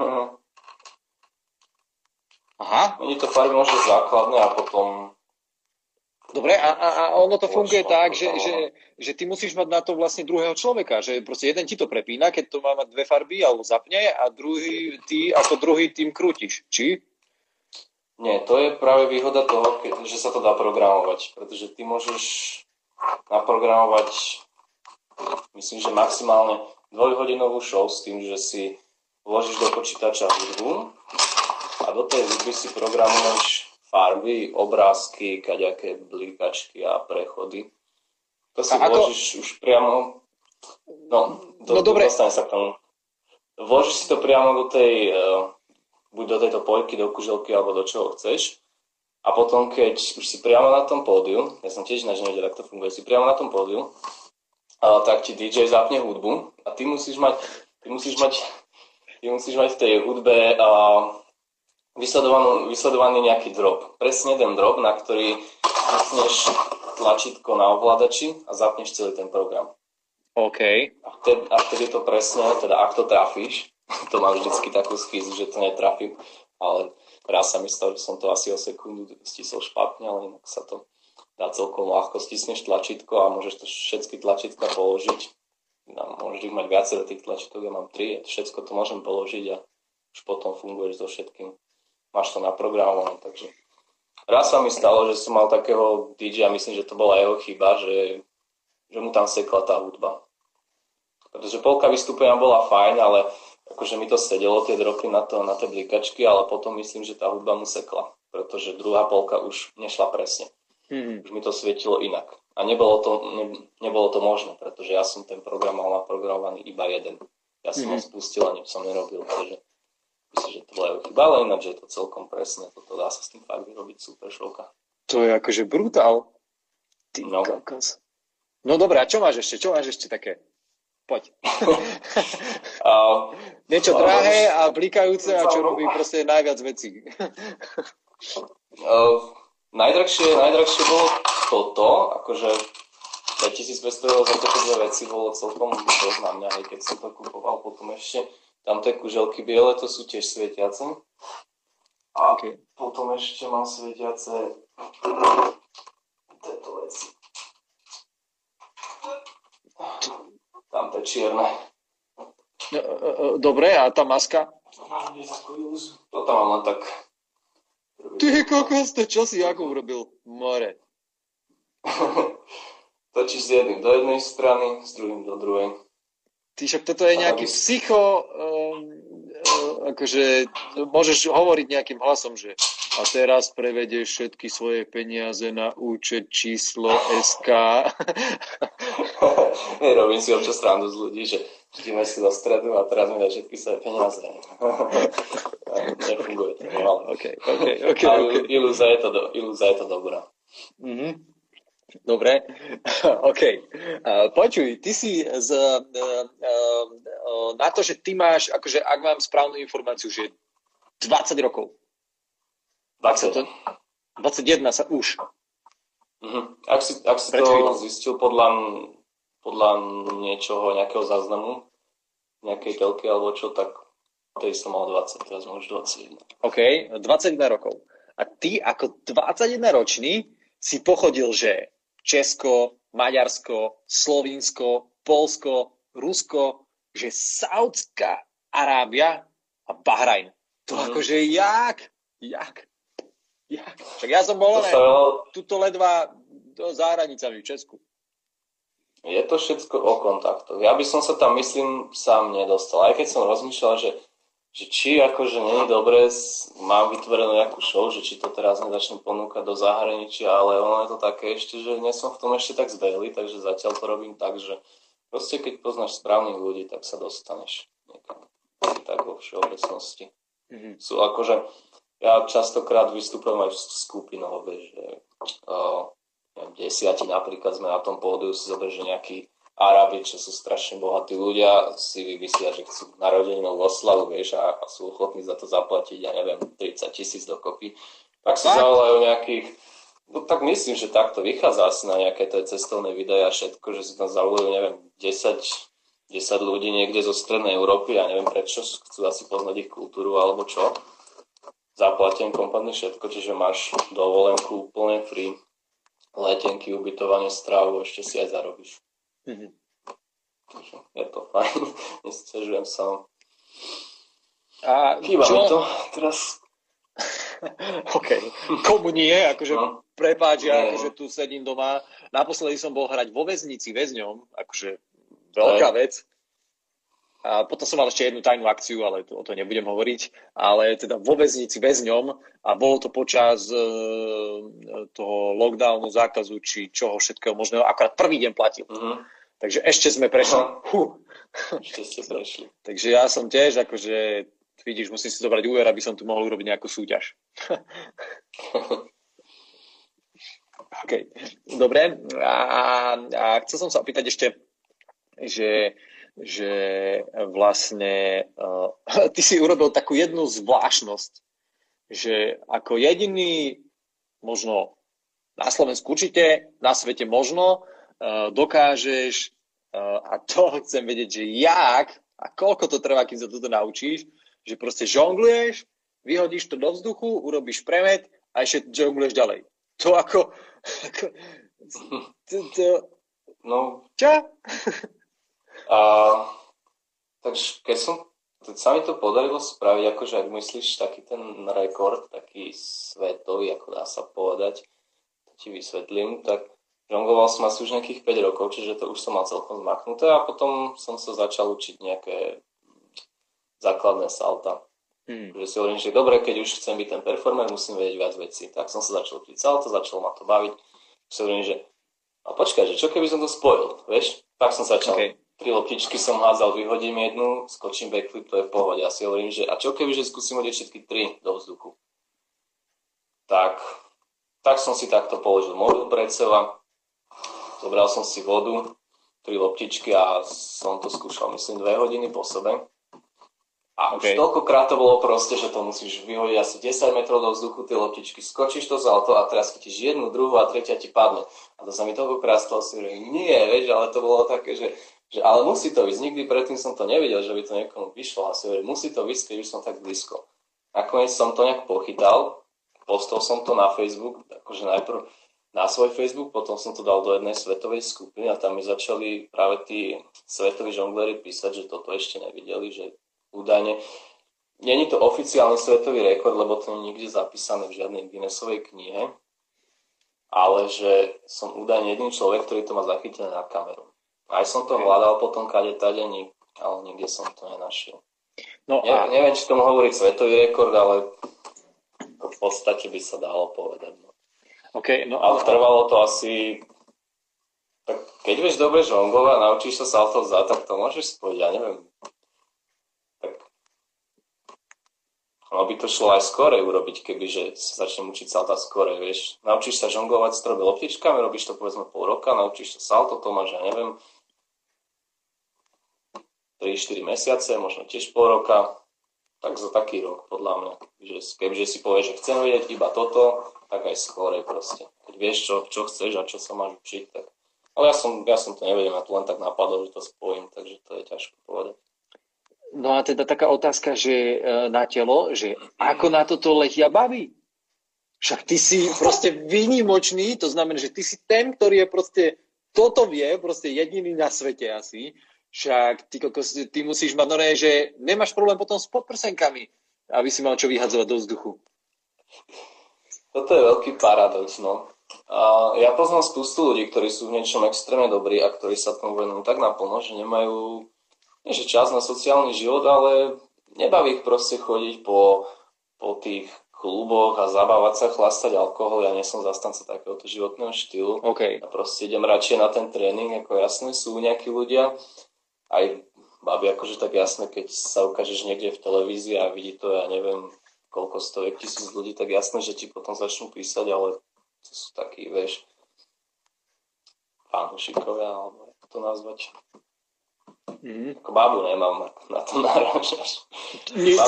Aha. Oni to farby môže základné a potom... Dobre, a, a, a ono to funguje tak, že, že, že ty musíš mať na to vlastne druhého človeka, že proste jeden ti to prepína, keď to má mať dve farby, alebo zapne a druhý, ty ako druhý tým krútiš. Či? Nie, to je práve výhoda toho, že sa to dá programovať, pretože ty môžeš naprogramovať myslím, že maximálne dvojhodinovú show s tým, že si vložíš do počítača hudbu a do tej hudby si programuješ farby, obrázky, kaďaké blikačky a prechody. To si a vložíš ako... už priamo... No, do, no dobre. dostane sa k tomu. Vložíš si to priamo do tej, uh, buď do tejto poľky, do kuželky, alebo do čoho chceš. A potom, keď už si priamo na tom pódiu, ja som tiež ináč nevedel, ako to funguje, si priamo na tom pódiu, tak ti DJ zapne hudbu a ty musíš mať, ty musíš mať, ty musíš mať v tej hudbe uh, vysledovaný nejaký drop. Presne ten drop, na ktorý zapneš tlačítko na ovládači a zapneš celý ten program. OK. A vtedy, a vtedy to presne, teda ak to trafíš, to mám vždycky takú schizu, že to netrafím, ale raz sa mi stalo, že som to asi o sekundu stisol špatne, ale inak sa to dá celkom ľahko. Stisneš tlačítko a môžeš to všetky tlačítka položiť. No, môžeš ich mať viacero tých tlačítok, ja mám tri, všetko to môžem položiť a už potom funguješ so všetkým máš to naprogramované, takže raz sa mi stalo, že som mal takého DJ, myslím, že to bola jeho chyba, že, že mu tam sekla tá hudba. Pretože polka vystúpenia bola fajn, ale akože mi to sedelo, tie dropy na, to, na tie blikačky, ale potom myslím, že tá hudba mu sekla, pretože druhá polka už nešla presne. Mm-hmm. Už mi to svietilo inak. A nebolo to, ne, nebolo to možné, pretože ja som ten program mal naprogramovaný iba jeden. Ja som mm-hmm. ho spustil a nič som nerobil, takže Myslím, že to jeho chyba, ale ináč je to celkom presne. Toto dá sa s tým fakt vyrobiť super šovka. To je akože brutál. Ty no. kokos. No dobré, a čo máš ešte? Čo máš ešte také? Poď. uh, Niečo drahé a blikajúce a čo robí proste najviac vecí. uh, najdrahšie, najdrahšie bolo toto, akože 2500 eur za tieto dve veci bolo celkom dosť na mňa, hej, keď som to kupoval. Potom ešte Tamté kuželky biele, to sú tiež svietiace. A okay. potom ešte mám svietiace tieto veci. Tamté čierne. No, e, e, dobre, a tá maska? To tam mám len tak. Ty kokos, to čo si ako urobil? More. Točíš s jedným do jednej strany, s druhým do druhej. Ty však toto je nejaký psycho, um, akože môžeš hovoriť nejakým hlasom, že a teraz prevedieš všetky svoje peniaze na účet číslo SK. Robím si občas srandu z ľudí, že ideme si do stredu a teraz mi dá všetky svoje peniaze. Nefunguje to, no. Okay, okay, okay, ale okay. Ilúza, je to do, ilúza je to dobrá. Mm-hmm. Dobre, OK. Počuj, ty si z, uh, uh, na to, že ty máš, akože ak mám správnu informáciu, že 20 rokov. 20. 21 sa už. Uh-huh. Ak si, ak si to zistil podľa, podľa niečoho, nejakého záznamu, nejakej telky alebo čo, tak tej som mal 20, teraz mám už 21. OK, 21 rokov. A ty ako 21 ročný si pochodil, že Česko, Maďarsko, Slovinsko, Polsko, Rusko, že Saudská Arábia a Bahrajn. To mm. akože jak? Jak? Jak? Však ja som bol, ne, tuto ledva do zahranicami v Česku. Je to všetko o kontaktoch. Ja by som sa tam, myslím, sám nedostal. Aj keď som rozmýšľal, že že či akože nie je dobré, mám vytvorenú nejakú show, že či to teraz nezačnem ponúkať do zahraničia, ale ono je to také ešte, že nie som v tom ešte tak zbehli, takže zatiaľ to robím tak, že proste keď poznáš správnych ľudí, tak sa dostaneš niekam. Tak vo všeobecnosti. Mm-hmm. Sú akože, ja častokrát vystupujem aj v skupinove, že uh, desiati napríklad sme na tom pódiu, si zober, že nejaký Arabi, čo sú strašne bohatí ľudia, si vymyslia, že chcú narodeninovú oslavu, vieš, a, a sú ochotní za to zaplatiť, ja neviem, 30 tisíc dokopy. Tak si zavolajú nejakých, no tak myslím, že takto vychádza asi na nejaké tie cestovné videa a všetko, že si tam zavolajú, neviem, 10, 10 ľudí niekde zo strednej Európy, ja neviem prečo, chcú asi poznať ich kultúru alebo čo. Zaplatím kompletne všetko, čiže máš dovolenku úplne free, letenky, ubytovanie, strávu, ešte si aj zarobíš. Mm-hmm. Je to fajn, nestiažujem sa. A Chýba čo... to teraz. OK. Komu nie, akože no. prepáč, ja akože tu sedím doma. Naposledy som bol hrať vo väznici väzňom, akože veľká Aj. vec. A potom som mal ešte jednu tajnú akciu, ale to, o to nebudem hovoriť, ale teda vo väznici väzňom a bolo to počas e, toho lockdownu, zákazu či čoho všetkého možného, akorát prvý deň platil. Uh-huh. Takže ešte sme prešli. Uh-huh. Ešte ste prešli. Takže ja som tiež, akože, vidíš, musím si zobrať úver, aby som tu mohol urobiť nejakú súťaž. OK, dobre. A, a chcel som sa opýtať ešte, že že vlastne uh, ty si urobil takú jednu zvláštnosť, že ako jediný, možno na Slovensku určite, na svete možno, dokážeš, uh, a to chcem vedieť, že jak a koľko to trvá, kým sa toto naučíš, že proste žongluješ, vyhodíš to do vzduchu, urobíš premet a ešte žongluješ ďalej. To ako... ako to, to, no, čo? A, takže keď som, keď sa mi to podarilo spraviť, akože ak myslíš taký ten rekord, taký svetový, ako dá sa povedať, to ti vysvetlím, tak žongloval som asi už nejakých 5 rokov, čiže to už som mal celkom zmachnuté a potom som sa začal učiť nejaké základné salta. Hmm. Že si hovorím, že dobre, keď už chcem byť ten performer, musím vedieť viac vecí. Tak som sa začal učiť salto, začalo ma to baviť. Si hovorím, že a počkaj, že čo keby som to spojil, vieš? Tak som začal. Okay tri loptičky som hádzal, vyhodím jednu, skočím backflip, to je v pohode. Ja si hovorím, že a čo keby, že skúsim hodiť všetky tri do vzduchu. Tak, tak som si takto položil mobil pred seba, zobral som si vodu, tri loptičky a som to skúšal, myslím, dve hodiny po sebe. A okay. už toľkokrát to bolo proste, že to musíš vyhodiť asi 10 metrov do vzduchu, tie loptičky, skočíš to za auto a teraz chytíš jednu, druhú a tretia ti padne. A to sa mi toľkokrát stalo si nie, vieš, ale to bolo také, že že ale musí to ísť. Nikdy predtým som to nevidel, že by to niekomu vyšlo. A si hovorím, musí to ísť, keď už som tak blízko. Nakoniec som to nejak pochytal, postol som to na Facebook, akože najprv na svoj Facebook, potom som to dal do jednej svetovej skupiny a tam mi začali práve tí svetoví žonglery písať, že toto ešte nevideli, že údajne Není to oficiálny svetový rekord, lebo to nie je nikde zapísané v žiadnej Guinnessovej knihe, ale že som údajne jediný človek, ktorý to má zachytené na kameru. Aj som to hľadal potom kade tade, ale nikde som to nenašiel. No ne, a... Neviem, či tomu hovoriť svetový rekord, ale v podstate by sa dalo povedať. No. Okay, no ale trvalo to asi... Tak keď vieš dobre žonglovať a naučíš sa salto vzad, tak to môžeš spojiť, ja neviem. Tak... No by to šlo aj skore urobiť, keby že sa začnem učiť salta skore, vieš. Naučíš sa žonglovať s trobe loptičkami, robíš to povedzme pol roka, naučíš sa salto, to máš, ja neviem, 3-4 mesiace, možno tiež pol roka, tak za taký rok, podľa mňa. Že, kebyže si povieš, že chcem vedieť iba toto, tak aj skôr proste. Keď vieš, čo, čo chceš a čo sa máš učiť, tak... Ale ja som, ja som to nevedel, ja to len tak napadlo, že to spojím, takže to je ťažko povedať. No a teda taká otázka, že e, na telo, že ako na toto letia baby? Však ty si proste výnimočný, to znamená, že ty si ten, ktorý je proste, toto vie, proste jediný na svete asi, však ty, kokos, ty musíš mať nové, že nemáš problém potom s podprsenkami, aby si mal čo vyhadzovať do vzduchu. Toto je veľký paradox, no. A ja poznám spustu ľudí, ktorí sú v niečom extrémne dobrí a ktorí sa tomu venujú tak naplno, že nemajú nie že čas na sociálny život, ale nebaví ich proste chodiť po, po tých kluboch a zabávať sa, chlastať alkohol. Ja nie som zastanca takéhoto životného štýlu. Okay. Ja proste idem radšej na ten tréning, ako jasné sú nejakí ľudia, aj babi akože tak jasné, keď sa ukážeš niekde v televízii a vidí to, ja neviem, koľko stoviek tisíc ľudí, tak jasné, že ti potom začnú písať, ale to sú takí, vieš, fanúšikovia, alebo ako to nazvať. Mm. Ako babu nemám, na to narážaš.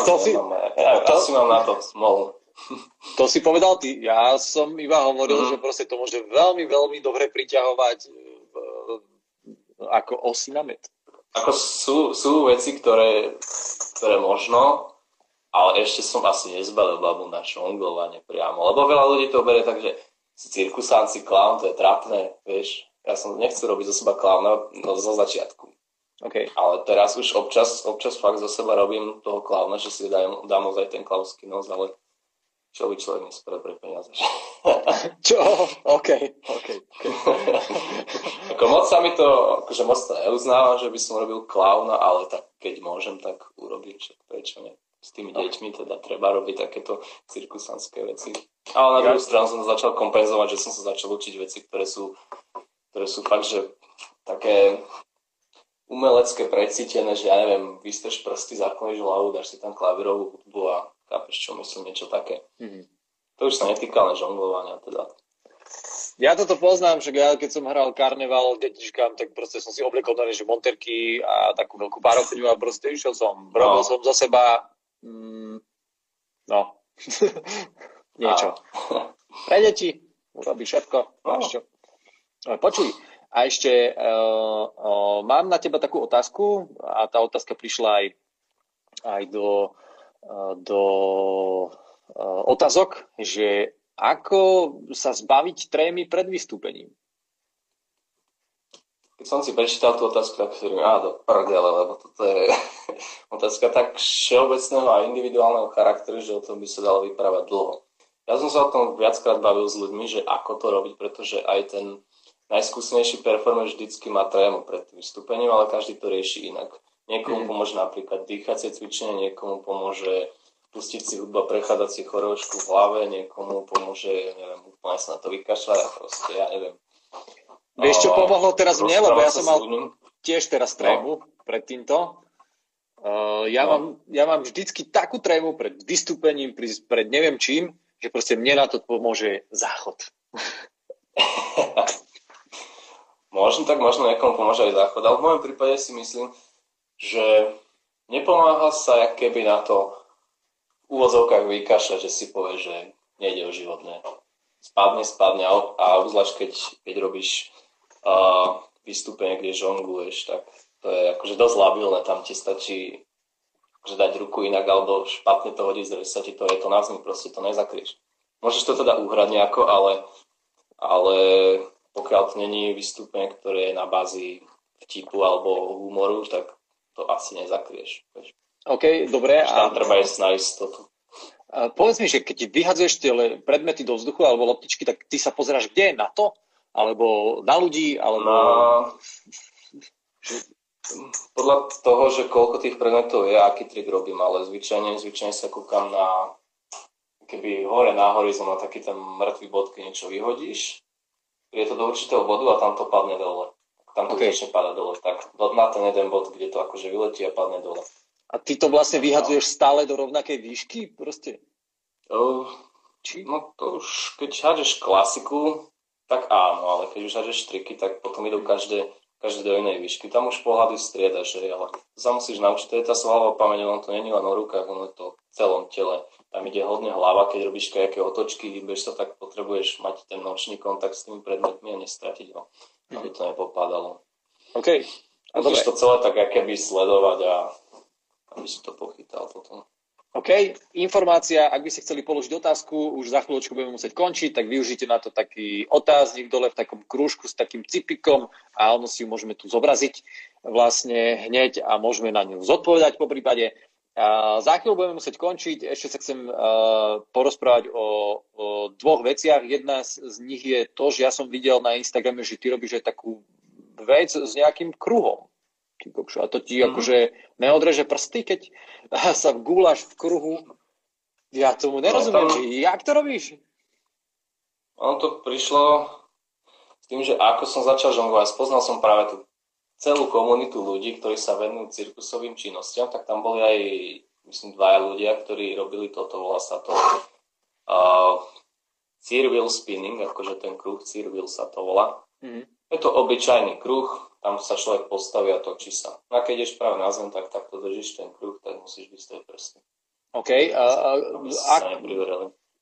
to si, ja, to, asi mám na to smolu. To si povedal ty. Ja som iba hovoril, mm. že proste to môže veľmi, veľmi dobre priťahovať e, ako osy na med. Ako sú, sú veci, ktoré, ktoré možno, ale ešte som asi nezbalil babu na šonglovanie priamo, lebo veľa ľudí to berie tak, že si cirkusán, si clown, to je trapné, vieš. Ja som nechcel robiť zo seba klauna no, zo začiatku. Okay. Ale teraz už občas, občas fakt zo seba robím toho klauna, že si dám, dám ozaj ten klauský nos, ale čo by človek nespravil pre peniaze. čo? OK, OK. okay. Ako moc sa mi to, akože moc to neuznávam, že by som robil klauna, ale tak keď môžem, tak urobím, však prečo nie. S tými deťmi teda treba robiť takéto cirkusanské veci. Ale na druhú stranu som začal kompenzovať, že som sa začal učiť veci, ktoré sú, ktoré sú fakt, že také umelecké precítené, že ja neviem, vystreš prsty, zakloniš hlavu, dáš si tam klavírovú hudbu a chápeš, čo myslím, niečo také. Mm-hmm. To už sa netýka len žonglovania teda. Ja toto poznám, že ja keď som hral karneval detičkám, tak proste som si obliekol na že monterky a takú veľkú parokňu a proste išiel som, robil no. som za seba mm, no, niečo. Pre deti urobí všetko. No. Čo. Počuj, a ešte uh, uh, mám na teba takú otázku a tá otázka prišla aj, aj do, do uh, otázok, že ako sa zbaviť trémy pred vystúpením? Keď som si prečítal tú otázku, tak si á, do prdele, lebo toto je otázka tak všeobecného a individuálneho charakteru, že o tom by sa dalo vyprávať dlho. Ja som sa o tom viackrát bavil s ľuďmi, že ako to robiť, pretože aj ten najskúsenejší performer vždycky má trému pred vystúpením, ale každý to rieši inak. Niekomu mm. pomôže napríklad dýchacie cvičenie, niekomu pomôže pustiť si hudba, prechádzať si chorošku v hlave, niekomu pomôže, neviem, úplne sa na to vykašľať a proste, ja neviem. Vieš, čo pomohlo teraz mne, lebo ja som mal tiež teraz trému no. pred týmto. Uh, ja, no. mám, ja mám vždycky takú trému pred vystúpením, pred neviem čím, že proste mne na to pomôže záchod. možno tak, možno niekomu pomôže aj záchod, ale v mojom prípade si myslím, že nepomáha sa keby na to úvodzovkách vykašľa, že si povie, že nejde o životné. Spadne, spadne a obzvlášť keď, keď robíš uh, vystúpenie, kde žongluješ, tak to je akože dosť labilné, tam ti stačí že dať ruku inak alebo špatne to hodí, zrejme sa ti to je to na zmi, proste to nezakrieš. Môžeš to teda uhrať nejako, ale, ale pokiaľ to není vystúpenie, ktoré je na bázi vtipu alebo humoru, tak to asi nezakrieš. Vieš. OK, dobre. A... Tam treba ísť na istotu. A povedz mi, že keď vyhadzuješ tie predmety do vzduchu alebo loptičky, tak ty sa pozeráš kde? Na to? Alebo na ľudí? Alebo... Na... Podľa toho, že koľko tých predmetov je, aký trik robím, ale zvyčajne, zvyčajne sa kúkam na keby hore na horizont na taký ten mŕtvý bod, keď niečo vyhodíš, je to do určitého bodu a tam to padne dole. Tam to okay. začne padať dole. Tak na ten jeden bod, kde to akože vyletí a padne dole. A ty to vlastne vyhadzuješ stále do rovnakej výšky? Proste? Uh, Či? No to už, keď hádžeš klasiku, tak áno, ale keď už hádžeš triky, tak potom idú každé, každé do inej výšky. Tam už pohľady striedaš, že, ale sa musíš naučiť, to je tá svalová pamäť, on to není len o rukách, ono je to v celom tele. Tam ide hodne hlava, keď robíš nejaké otočky, hýbeš sa, tak potrebuješ mať ten nočný kontakt s tými predmetmi a nestratiť ho, aby to nepopadalo. OK. A Musíš to celé tak keby sledovať a aby si to pochytal potom. OK, informácia, ak by ste chceli položiť otázku, už za chvíľočku budeme musieť končiť, tak využite na to taký otáznik dole v takom krúžku s takým cipikom a ono si ju môžeme tu zobraziť vlastne hneď a môžeme na ňu zodpovedať po prípade. A za chvíľu budeme musieť končiť, ešte sa chcem uh, porozprávať o, o dvoch veciach. Jedna z, z nich je to, že ja som videl na Instagrame, že ty robíš aj takú vec s nejakým kruhom. Ty kokšo, a to ti mm. akože neodreže prsty, keď sa gúlaš v kruhu. Ja tomu nerozumiem, no, tam... jak to robíš? Ono to prišlo s tým, že ako som začal žonglovať, spoznal som práve tú celú komunitu ľudí, ktorí sa venujú cirkusovým činnostiam, tak tam boli aj, myslím, dvaja ľudia, ktorí robili toto, volá sa to uh, Cirwheel Spinning, akože ten kruh Cirwheel sa to volá. Mm-hmm. Je to obyčajný kruh, tam sa človek postaví a točí sa. A keď ideš práve na zem, tak takto držíš ten kruh, tak musíš vystaviť prsty. OK. A, a, a, sa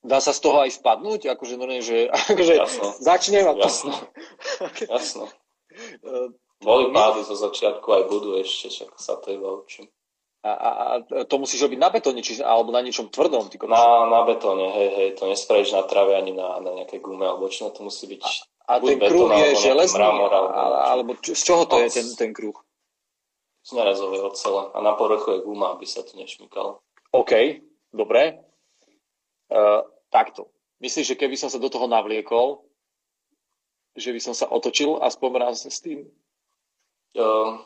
dá sa z toho aj spadnúť? Akože, no nie, že akože začnem a... Jasno. Jasno. Boli pády zo začiatku, aj budú ešte, však sa to iba učím. A, a, a to musíš robiť na betóne, či, alebo na niečom tvrdom? Ty na, na betóne, hej, hej, to nespravíš na trave ani na, na nejakej gume, alebo čo, to musí byť a ten kruh je železný? Mramor, alebo, alebo čo, z čoho to od, je ten, ten kruh? Z nerezovej ocele. A na povrchu je guma, aby sa to nešmykalo. OK, dobre. Uh, takto. Myslíš, že keby som sa do toho navliekol, že by som sa otočil aspoň raz s tým? Uh,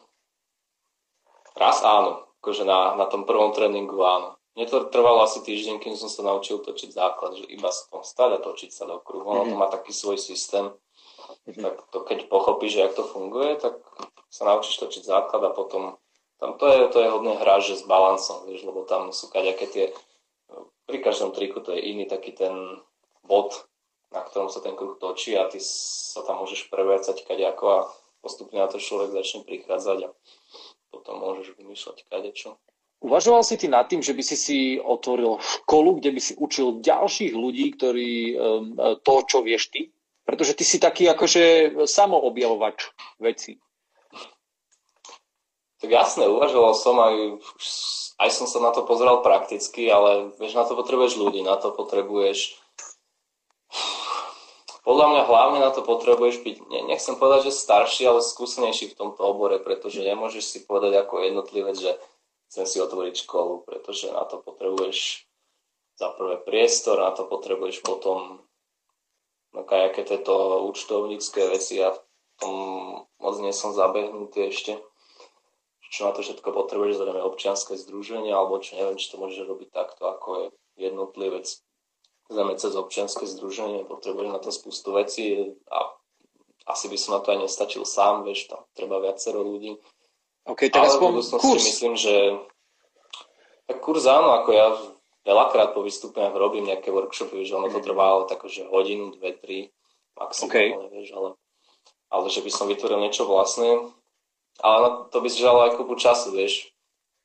raz áno. akože na, na tom prvom tréningu áno. Mne to trvalo asi týždeň, kým som sa naučil točiť základ, že iba sa stať a točiť sa do kruhu. Ono to mhm. má taký svoj systém. Mm-hmm. Tak to, keď pochopíš, jak to funguje, tak sa naučíš točiť základ a potom tam to je, to je hodne hra, že s balansom, vieš, lebo tam sú kaďaké tie, pri každom triku to je iný taký ten bod, na ktorom sa ten kruh točí a ty sa tam môžeš previacať kaďako a postupne na to človek začne prichádzať a potom môžeš vymýšľať kadečo. Uvažoval si ty nad tým, že by si si otvoril školu, kde by si učil ďalších ľudí, ktorí to, čo vieš ty? Pretože ty si taký akože samoobjavovač veci. Tak jasné, uvažoval som aj, aj som sa na to pozeral prakticky, ale vieš, na to potrebuješ ľudí, na to potrebuješ podľa mňa hlavne na to potrebuješ byť, ne, nechcem povedať, že starší, ale skúsenejší v tomto obore, pretože nemôžeš si povedať ako jednotlivec, že chcem si otvoriť školu, pretože na to potrebuješ za prvé priestor, na to potrebuješ potom no kajaké tieto účtovnícke veci a v tom moc nie som zabehnutý ešte. Čo na to všetko potrebuješ, zrejme občianske združenie, alebo čo neviem, či to môžeš robiť takto, ako je jednotlivec zrejme cez občianske združenie, potrebuješ na to spustu veci a asi by som na to aj nestačil sám, vieš, tam treba viacero ľudí. OK, tak aspoň kurz. myslím, že tak kurz áno, ako ja veľakrát po vystúpeniach robím nejaké workshopy, že ono to mhm. trvá ale tak, že hodinu, dve, tri maximálne, okay. vieš, ale, ale že by som vytvoril niečo vlastné, ale to by si žalo aj kúpu času, vieš,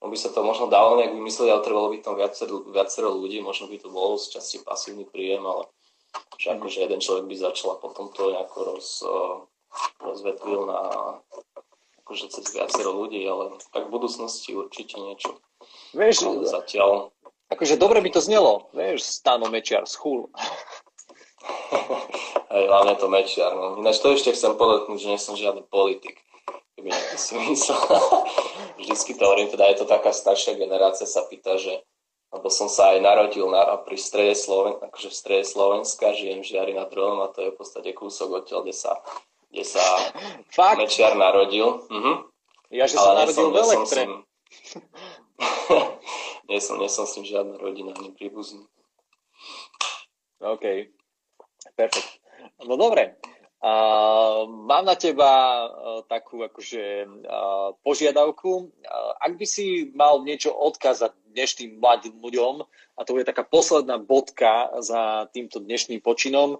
by sa to možno dalo nejak vymyslieť, ale trebalo by tam viacero, viacero ľudí, možno by to bolo z časti pasívny príjem, ale že mhm. akože jeden človek by začal a potom to nejako roz, rozvetvil na akože cez viacero ľudí, ale tak v budúcnosti určite niečo. Vieš, ale zatiaľ... Akože dobre by to znelo, vieš, Stano Mečiar z Chul. Hej, hlavne to Mečiar, no. Ináč to ešte chcem podotknúť, že nie som žiadny politik keby nejaký smysl. Vždycky hovorím, teda je to taká staršia generácia sa pýta, že lebo som sa aj narodil na, pri strede Sloven, akože v strede Slovenska, žijem v Žiari nad Hronom a to je v podstate kúsok odtiaľ, kde sa, kde sa Fakt? Mečiar narodil. Mhm. Ja, že som narodil v Elektre. nie, som, nie som s tým žiadna rodina, ani príbuzný. OK, perfekt. No dobre, Uh, mám na teba uh, takú akože uh, požiadavku. Uh, ak by si mal niečo odkázať dnešným mladým ľuďom, a to bude taká posledná bodka za týmto dnešným počinom,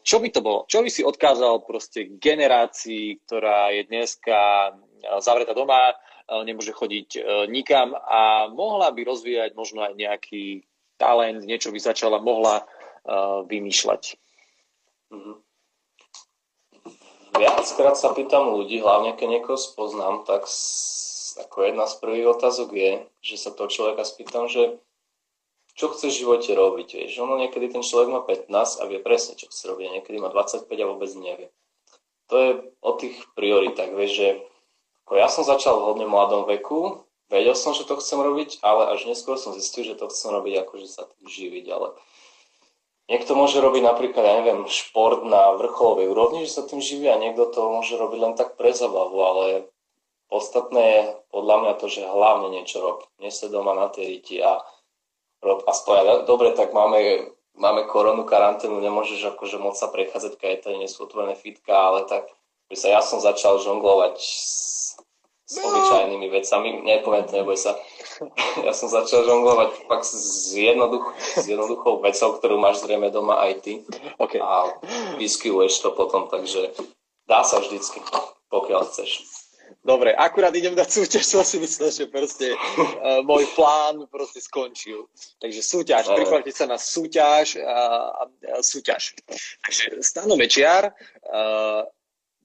čo by to bolo? Čo by si odkázal proste generácii, ktorá je dneska zavretá doma, nemôže chodiť nikam a mohla by rozvíjať možno aj nejaký talent, niečo by začala, mohla vymýšľať? Mm-hmm viackrát sa pýtam ľudí, hlavne keď niekoho spoznám, tak ako jedna z prvých otázok je, že sa toho človeka spýtam, že čo chce v živote robiť, vieš. Ono niekedy ten človek má 15 a vie presne, čo chce robiť, niekedy má 25 a vôbec nevie. To je o tých prioritách, vieš, že ako ja som začal v hodne mladom veku, vedel som, že to chcem robiť, ale až neskôr som zistil, že to chcem robiť akože sa tým živiť, ale Niekto môže robiť napríklad, ja neviem, šport na vrcholovej úrovni, že sa tým živí a niekto to môže robiť len tak pre zabavu, ale podstatné je podľa mňa to, že hlavne niečo rob. Nie sa doma na tej riti a rob aspoň, dobre, tak máme, máme koronu, karanténu, nemôžeš akože moc sa prechádzať, keď nie sú otvorené fitka, ale tak by sa ja som začal žonglovať obyčajnými vecami. Nepoviem to, neboj sa. Ja som začal žonglovať fakt s, jednoduch, s jednoduchou vecou, ktorú máš zrejme doma aj ty. Okay. A vyskyluješ to potom, takže dá sa vždycky, pokiaľ chceš. Dobre, akurát idem dať súťaž, som si myslel, že proste uh, môj plán proste skončil. Takže súťaž, pripravte sa na súťaž a, uh, súťaž. Takže Stano Mečiar uh,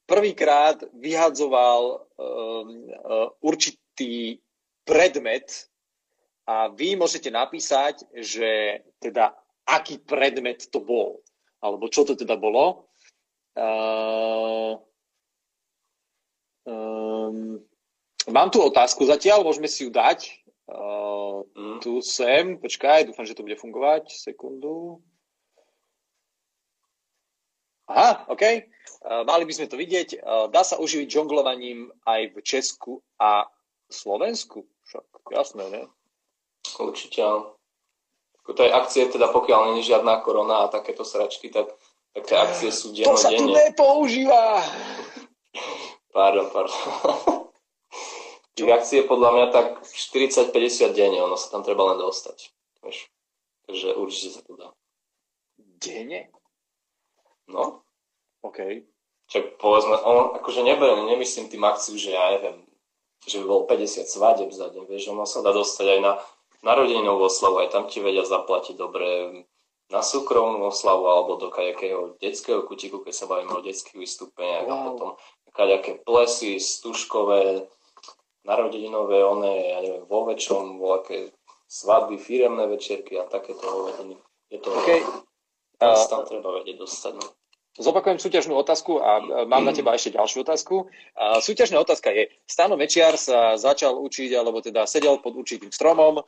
prvýkrát vyhadzoval um, uh, určitý predmet a vy môžete napísať, že teda aký predmet to bol, alebo čo to teda bolo. Uh, um, mám tu otázku zatiaľ, môžeme si ju dať. Uh, mm. Tu sem, počkaj, dúfam, že to bude fungovať. Sekundu. Aha, OK. Uh, mali by sme to vidieť. Uh, dá sa uživiť žonglovaním aj v Česku a Slovensku. Však jasné, ne? Určite áno. Tej akcie, teda pokiaľ nie je žiadna korona a takéto sračky, tak, tak tie akcie sú dennodenne. To sa tu nepoužíva! pardon, pardon. Tých akcie podľa mňa tak 40-50 denne, ono sa tam treba len dostať. Vieš. Takže určite sa to dá. Denne? No. OK. Čak povedzme, on akože neberiem, nemyslím tým akciu, že ja neviem, že by bol 50 svadeb za deň, vieš, ono sa dá dostať aj na narodeninovú oslavu, aj tam ti vedia zaplatiť dobre na súkromnú oslavu alebo do kajakého detského kutiku, keď sa bavíme o detských vystúpeniach wow. a potom kajaké plesy, stužkové, narodeninové, one, ja neviem, vo väčšom, voľaké svadby, firemné večierky a takéto hodiny. Je to... Okay. Uh, tam treba vedieť dostať. No. Zopakujem súťažnú otázku a mám na teba ešte ďalšiu otázku. Súťažná otázka je, Stano Mečiar sa začal učiť, alebo teda sedel pod určitým stromom,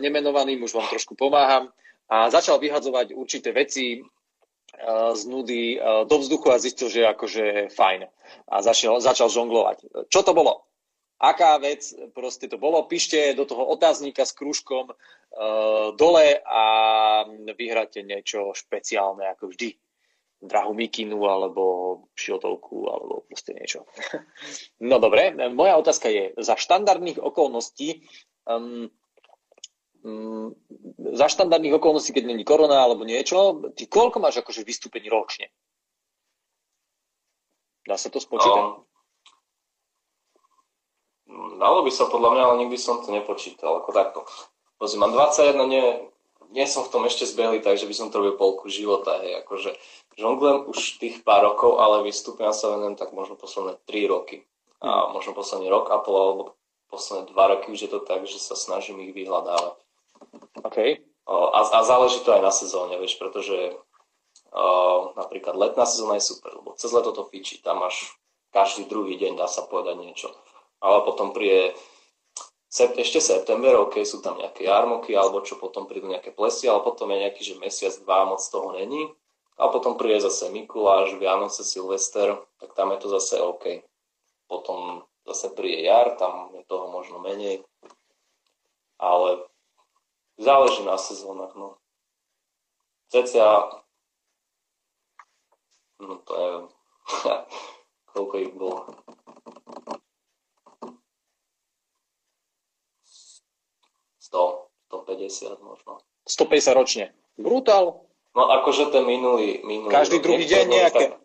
nemenovaným, už vám trošku pomáham, a začal vyhadzovať určité veci z nudy do vzduchu a zistil, že akože fajn. A začal, začal žonglovať. Čo to bolo? Aká vec proste to bolo? Píšte do toho otáznika s krúžkom dole a vyhráte niečo špeciálne ako vždy drahú mikinu alebo šiltovku alebo proste niečo. No dobre, moja otázka je, za štandardných okolností um, um, za štandardných okolností, keď není korona alebo niečo, ty koľko máš akože vystúpení ročne? Dá sa to spočítať? No, dalo by sa podľa mňa, ale nikdy som to nepočítal, ako takto. Pozri, mám 21, nie, nie som v tom ešte zbehli, takže by som to robil polku života, hej, akože žonglujem už tých pár rokov, ale vystúpim sa venujem tak možno posledné 3 roky. A hm. možno posledný rok a pol, alebo posledné 2 roky už je to tak, že sa snažím ich vyhľadávať. OK. A, a záleží to aj na sezóne, vieš, pretože uh, napríklad letná sezóna je super, lebo cez leto to fičí, tam máš každý druhý deň, dá sa povedať niečo. Ale potom príde sept, ešte september, ok, sú tam nejaké jarmoky, alebo čo potom prídu nejaké plesy, ale potom je nejaký, že mesiac, dva moc toho není. A potom príde zase Mikuláš, Vianoce, Silvester, tak tam je to zase OK. Potom zase príde jar, tam je toho možno menej. Ale záleží na sezónach, no. Cecia, no to je, koľko ich bolo. Sto, 150 možno. 150 ročne. Brutál. No akože ten minulý... minulý Každý druhý deň nejaké... Tak...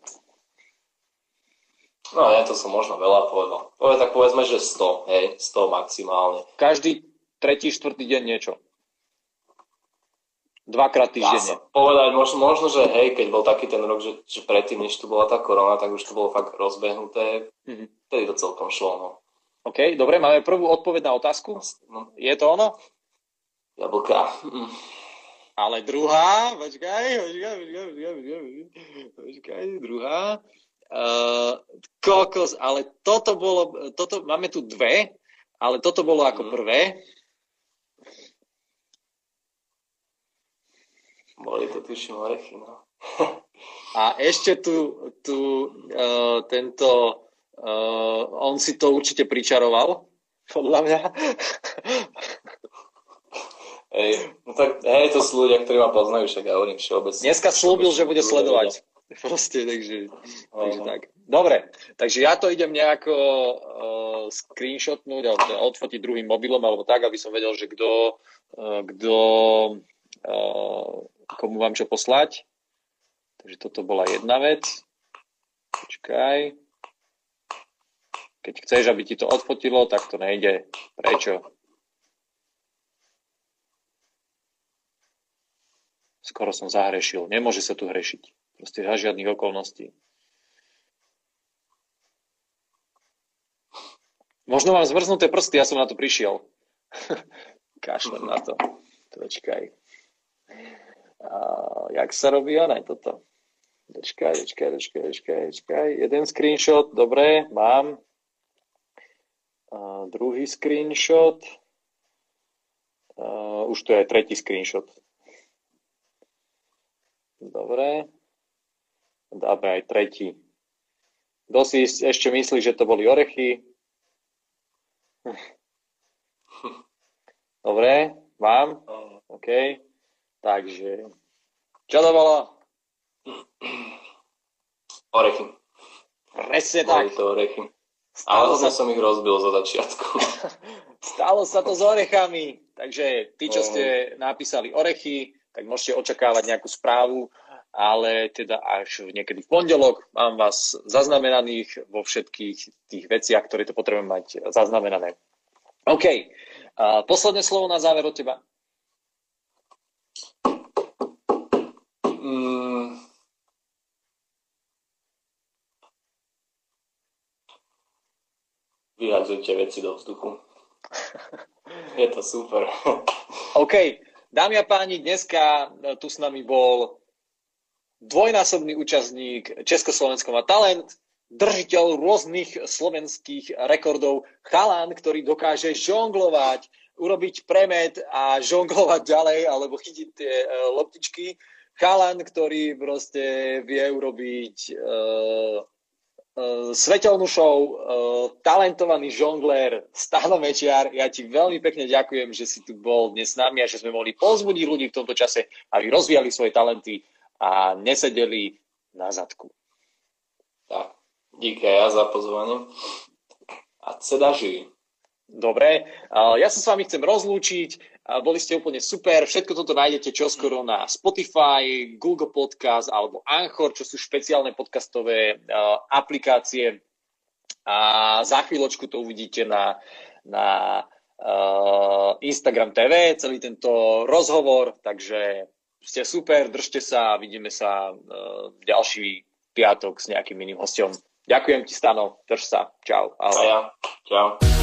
No ja to som možno veľa povedal. Povedz, tak povedzme, že 100, hej, 100 maximálne. Každý tretí, štvrtý deň niečo. Dvakrát týždenne. povedať, možno, možno, že hej, keď bol taký ten rok, že, že predtým, než tu bola tá korona, tak už to bolo fakt rozbehnuté. Mm-hmm. Vtedy to celkom šlo, no. OK, dobre, máme prvú odpoveď na otázku. No. Je to ono? Jablka. Mm. Ale druhá, počkaj, počkaj, počkaj, počkaj, počkaj, počkaj druhá. Uh, kokos, ale toto bolo, toto, máme tu dve, ale toto bolo ako mm. prvé. Boli to tuším orechy, no. A ešte tu, tu uh, tento, uh, on si to určite pričaroval, podľa mňa. Hej, no tak, hej, to sú ľudia, ktorí ma poznajú, však ja hovorím všeobecne. Dneska slúbil, že bude sledovať. Proste, takže, takže tak. Dobre, takže ja to idem nejako uh, screenshotnúť alebo teda odfotiť druhým mobilom alebo tak, aby som vedel, že kto, uh, kto uh, komu mám čo poslať. Takže toto bola jedna vec. Počkaj. Keď chceš, aby ti to odfotilo, tak to nejde. Prečo? Skoro som zahrešil. Nemôže sa tu hrešiť. Proste za žiadnych okolností. Možno mám zmrznuté prsty, ja som na to prišiel. Kašlem na to. Počkaj. Jak sa robí aj toto? Počkaj, počkaj, počkaj, počkaj, počkaj. Jeden screenshot, dobre, mám. A druhý screenshot. A už to je tretí screenshot. Dobre. Dáme aj tretí. Kto si ešte myslí, že to boli orechy? Dobre, mám? OK. Takže, čo to bolo? Orechy. Presne Boli tak. to orechy. Stalo Ale sa, zase som ich rozbil zo začiatku. stalo sa to s orechami. Takže tí, čo ste napísali orechy, tak môžete očakávať nejakú správu, ale teda až niekedy v pondelok mám vás zaznamenaných vo všetkých tých veciach, ktoré to potrebujeme mať zaznamenané. OK. Posledné slovo na záver od teba. Mm. Vyhadzujte veci do vzduchu. Je to super. OK. Dámy a páni, dneska e, tu s nami bol dvojnásobný účastník Československo má talent, držiteľ rôznych slovenských rekordov, chalán, ktorý dokáže žonglovať, urobiť premet a žonglovať ďalej, alebo chytiť tie uh, loptičky. Chalan, ktorý proste vie urobiť uh, svetelnú show, uh, talentovaný žonglér Stano Mečiar. Ja ti veľmi pekne ďakujem, že si tu bol dnes s nami a že sme mohli pozbudiť ľudí v tomto čase, aby rozvíjali svoje talenty a nesedeli na zadku. Tak, díky ja za pozvanie. A se daží. Dobre, ja sa s vami chcem rozlúčiť. Boli ste úplne super. Všetko toto nájdete čoskoro na Spotify, Google Podcast alebo Anchor, čo sú špeciálne podcastové uh, aplikácie. A za chvíľočku to uvidíte na, na uh, Instagram TV, celý tento rozhovor. Takže ste super, držte sa a vidíme sa uh, v ďalší piatok s nejakým iným hostom. Ďakujem ti, Stano. Drž sa. Čau. Ahoj. ja. Čau.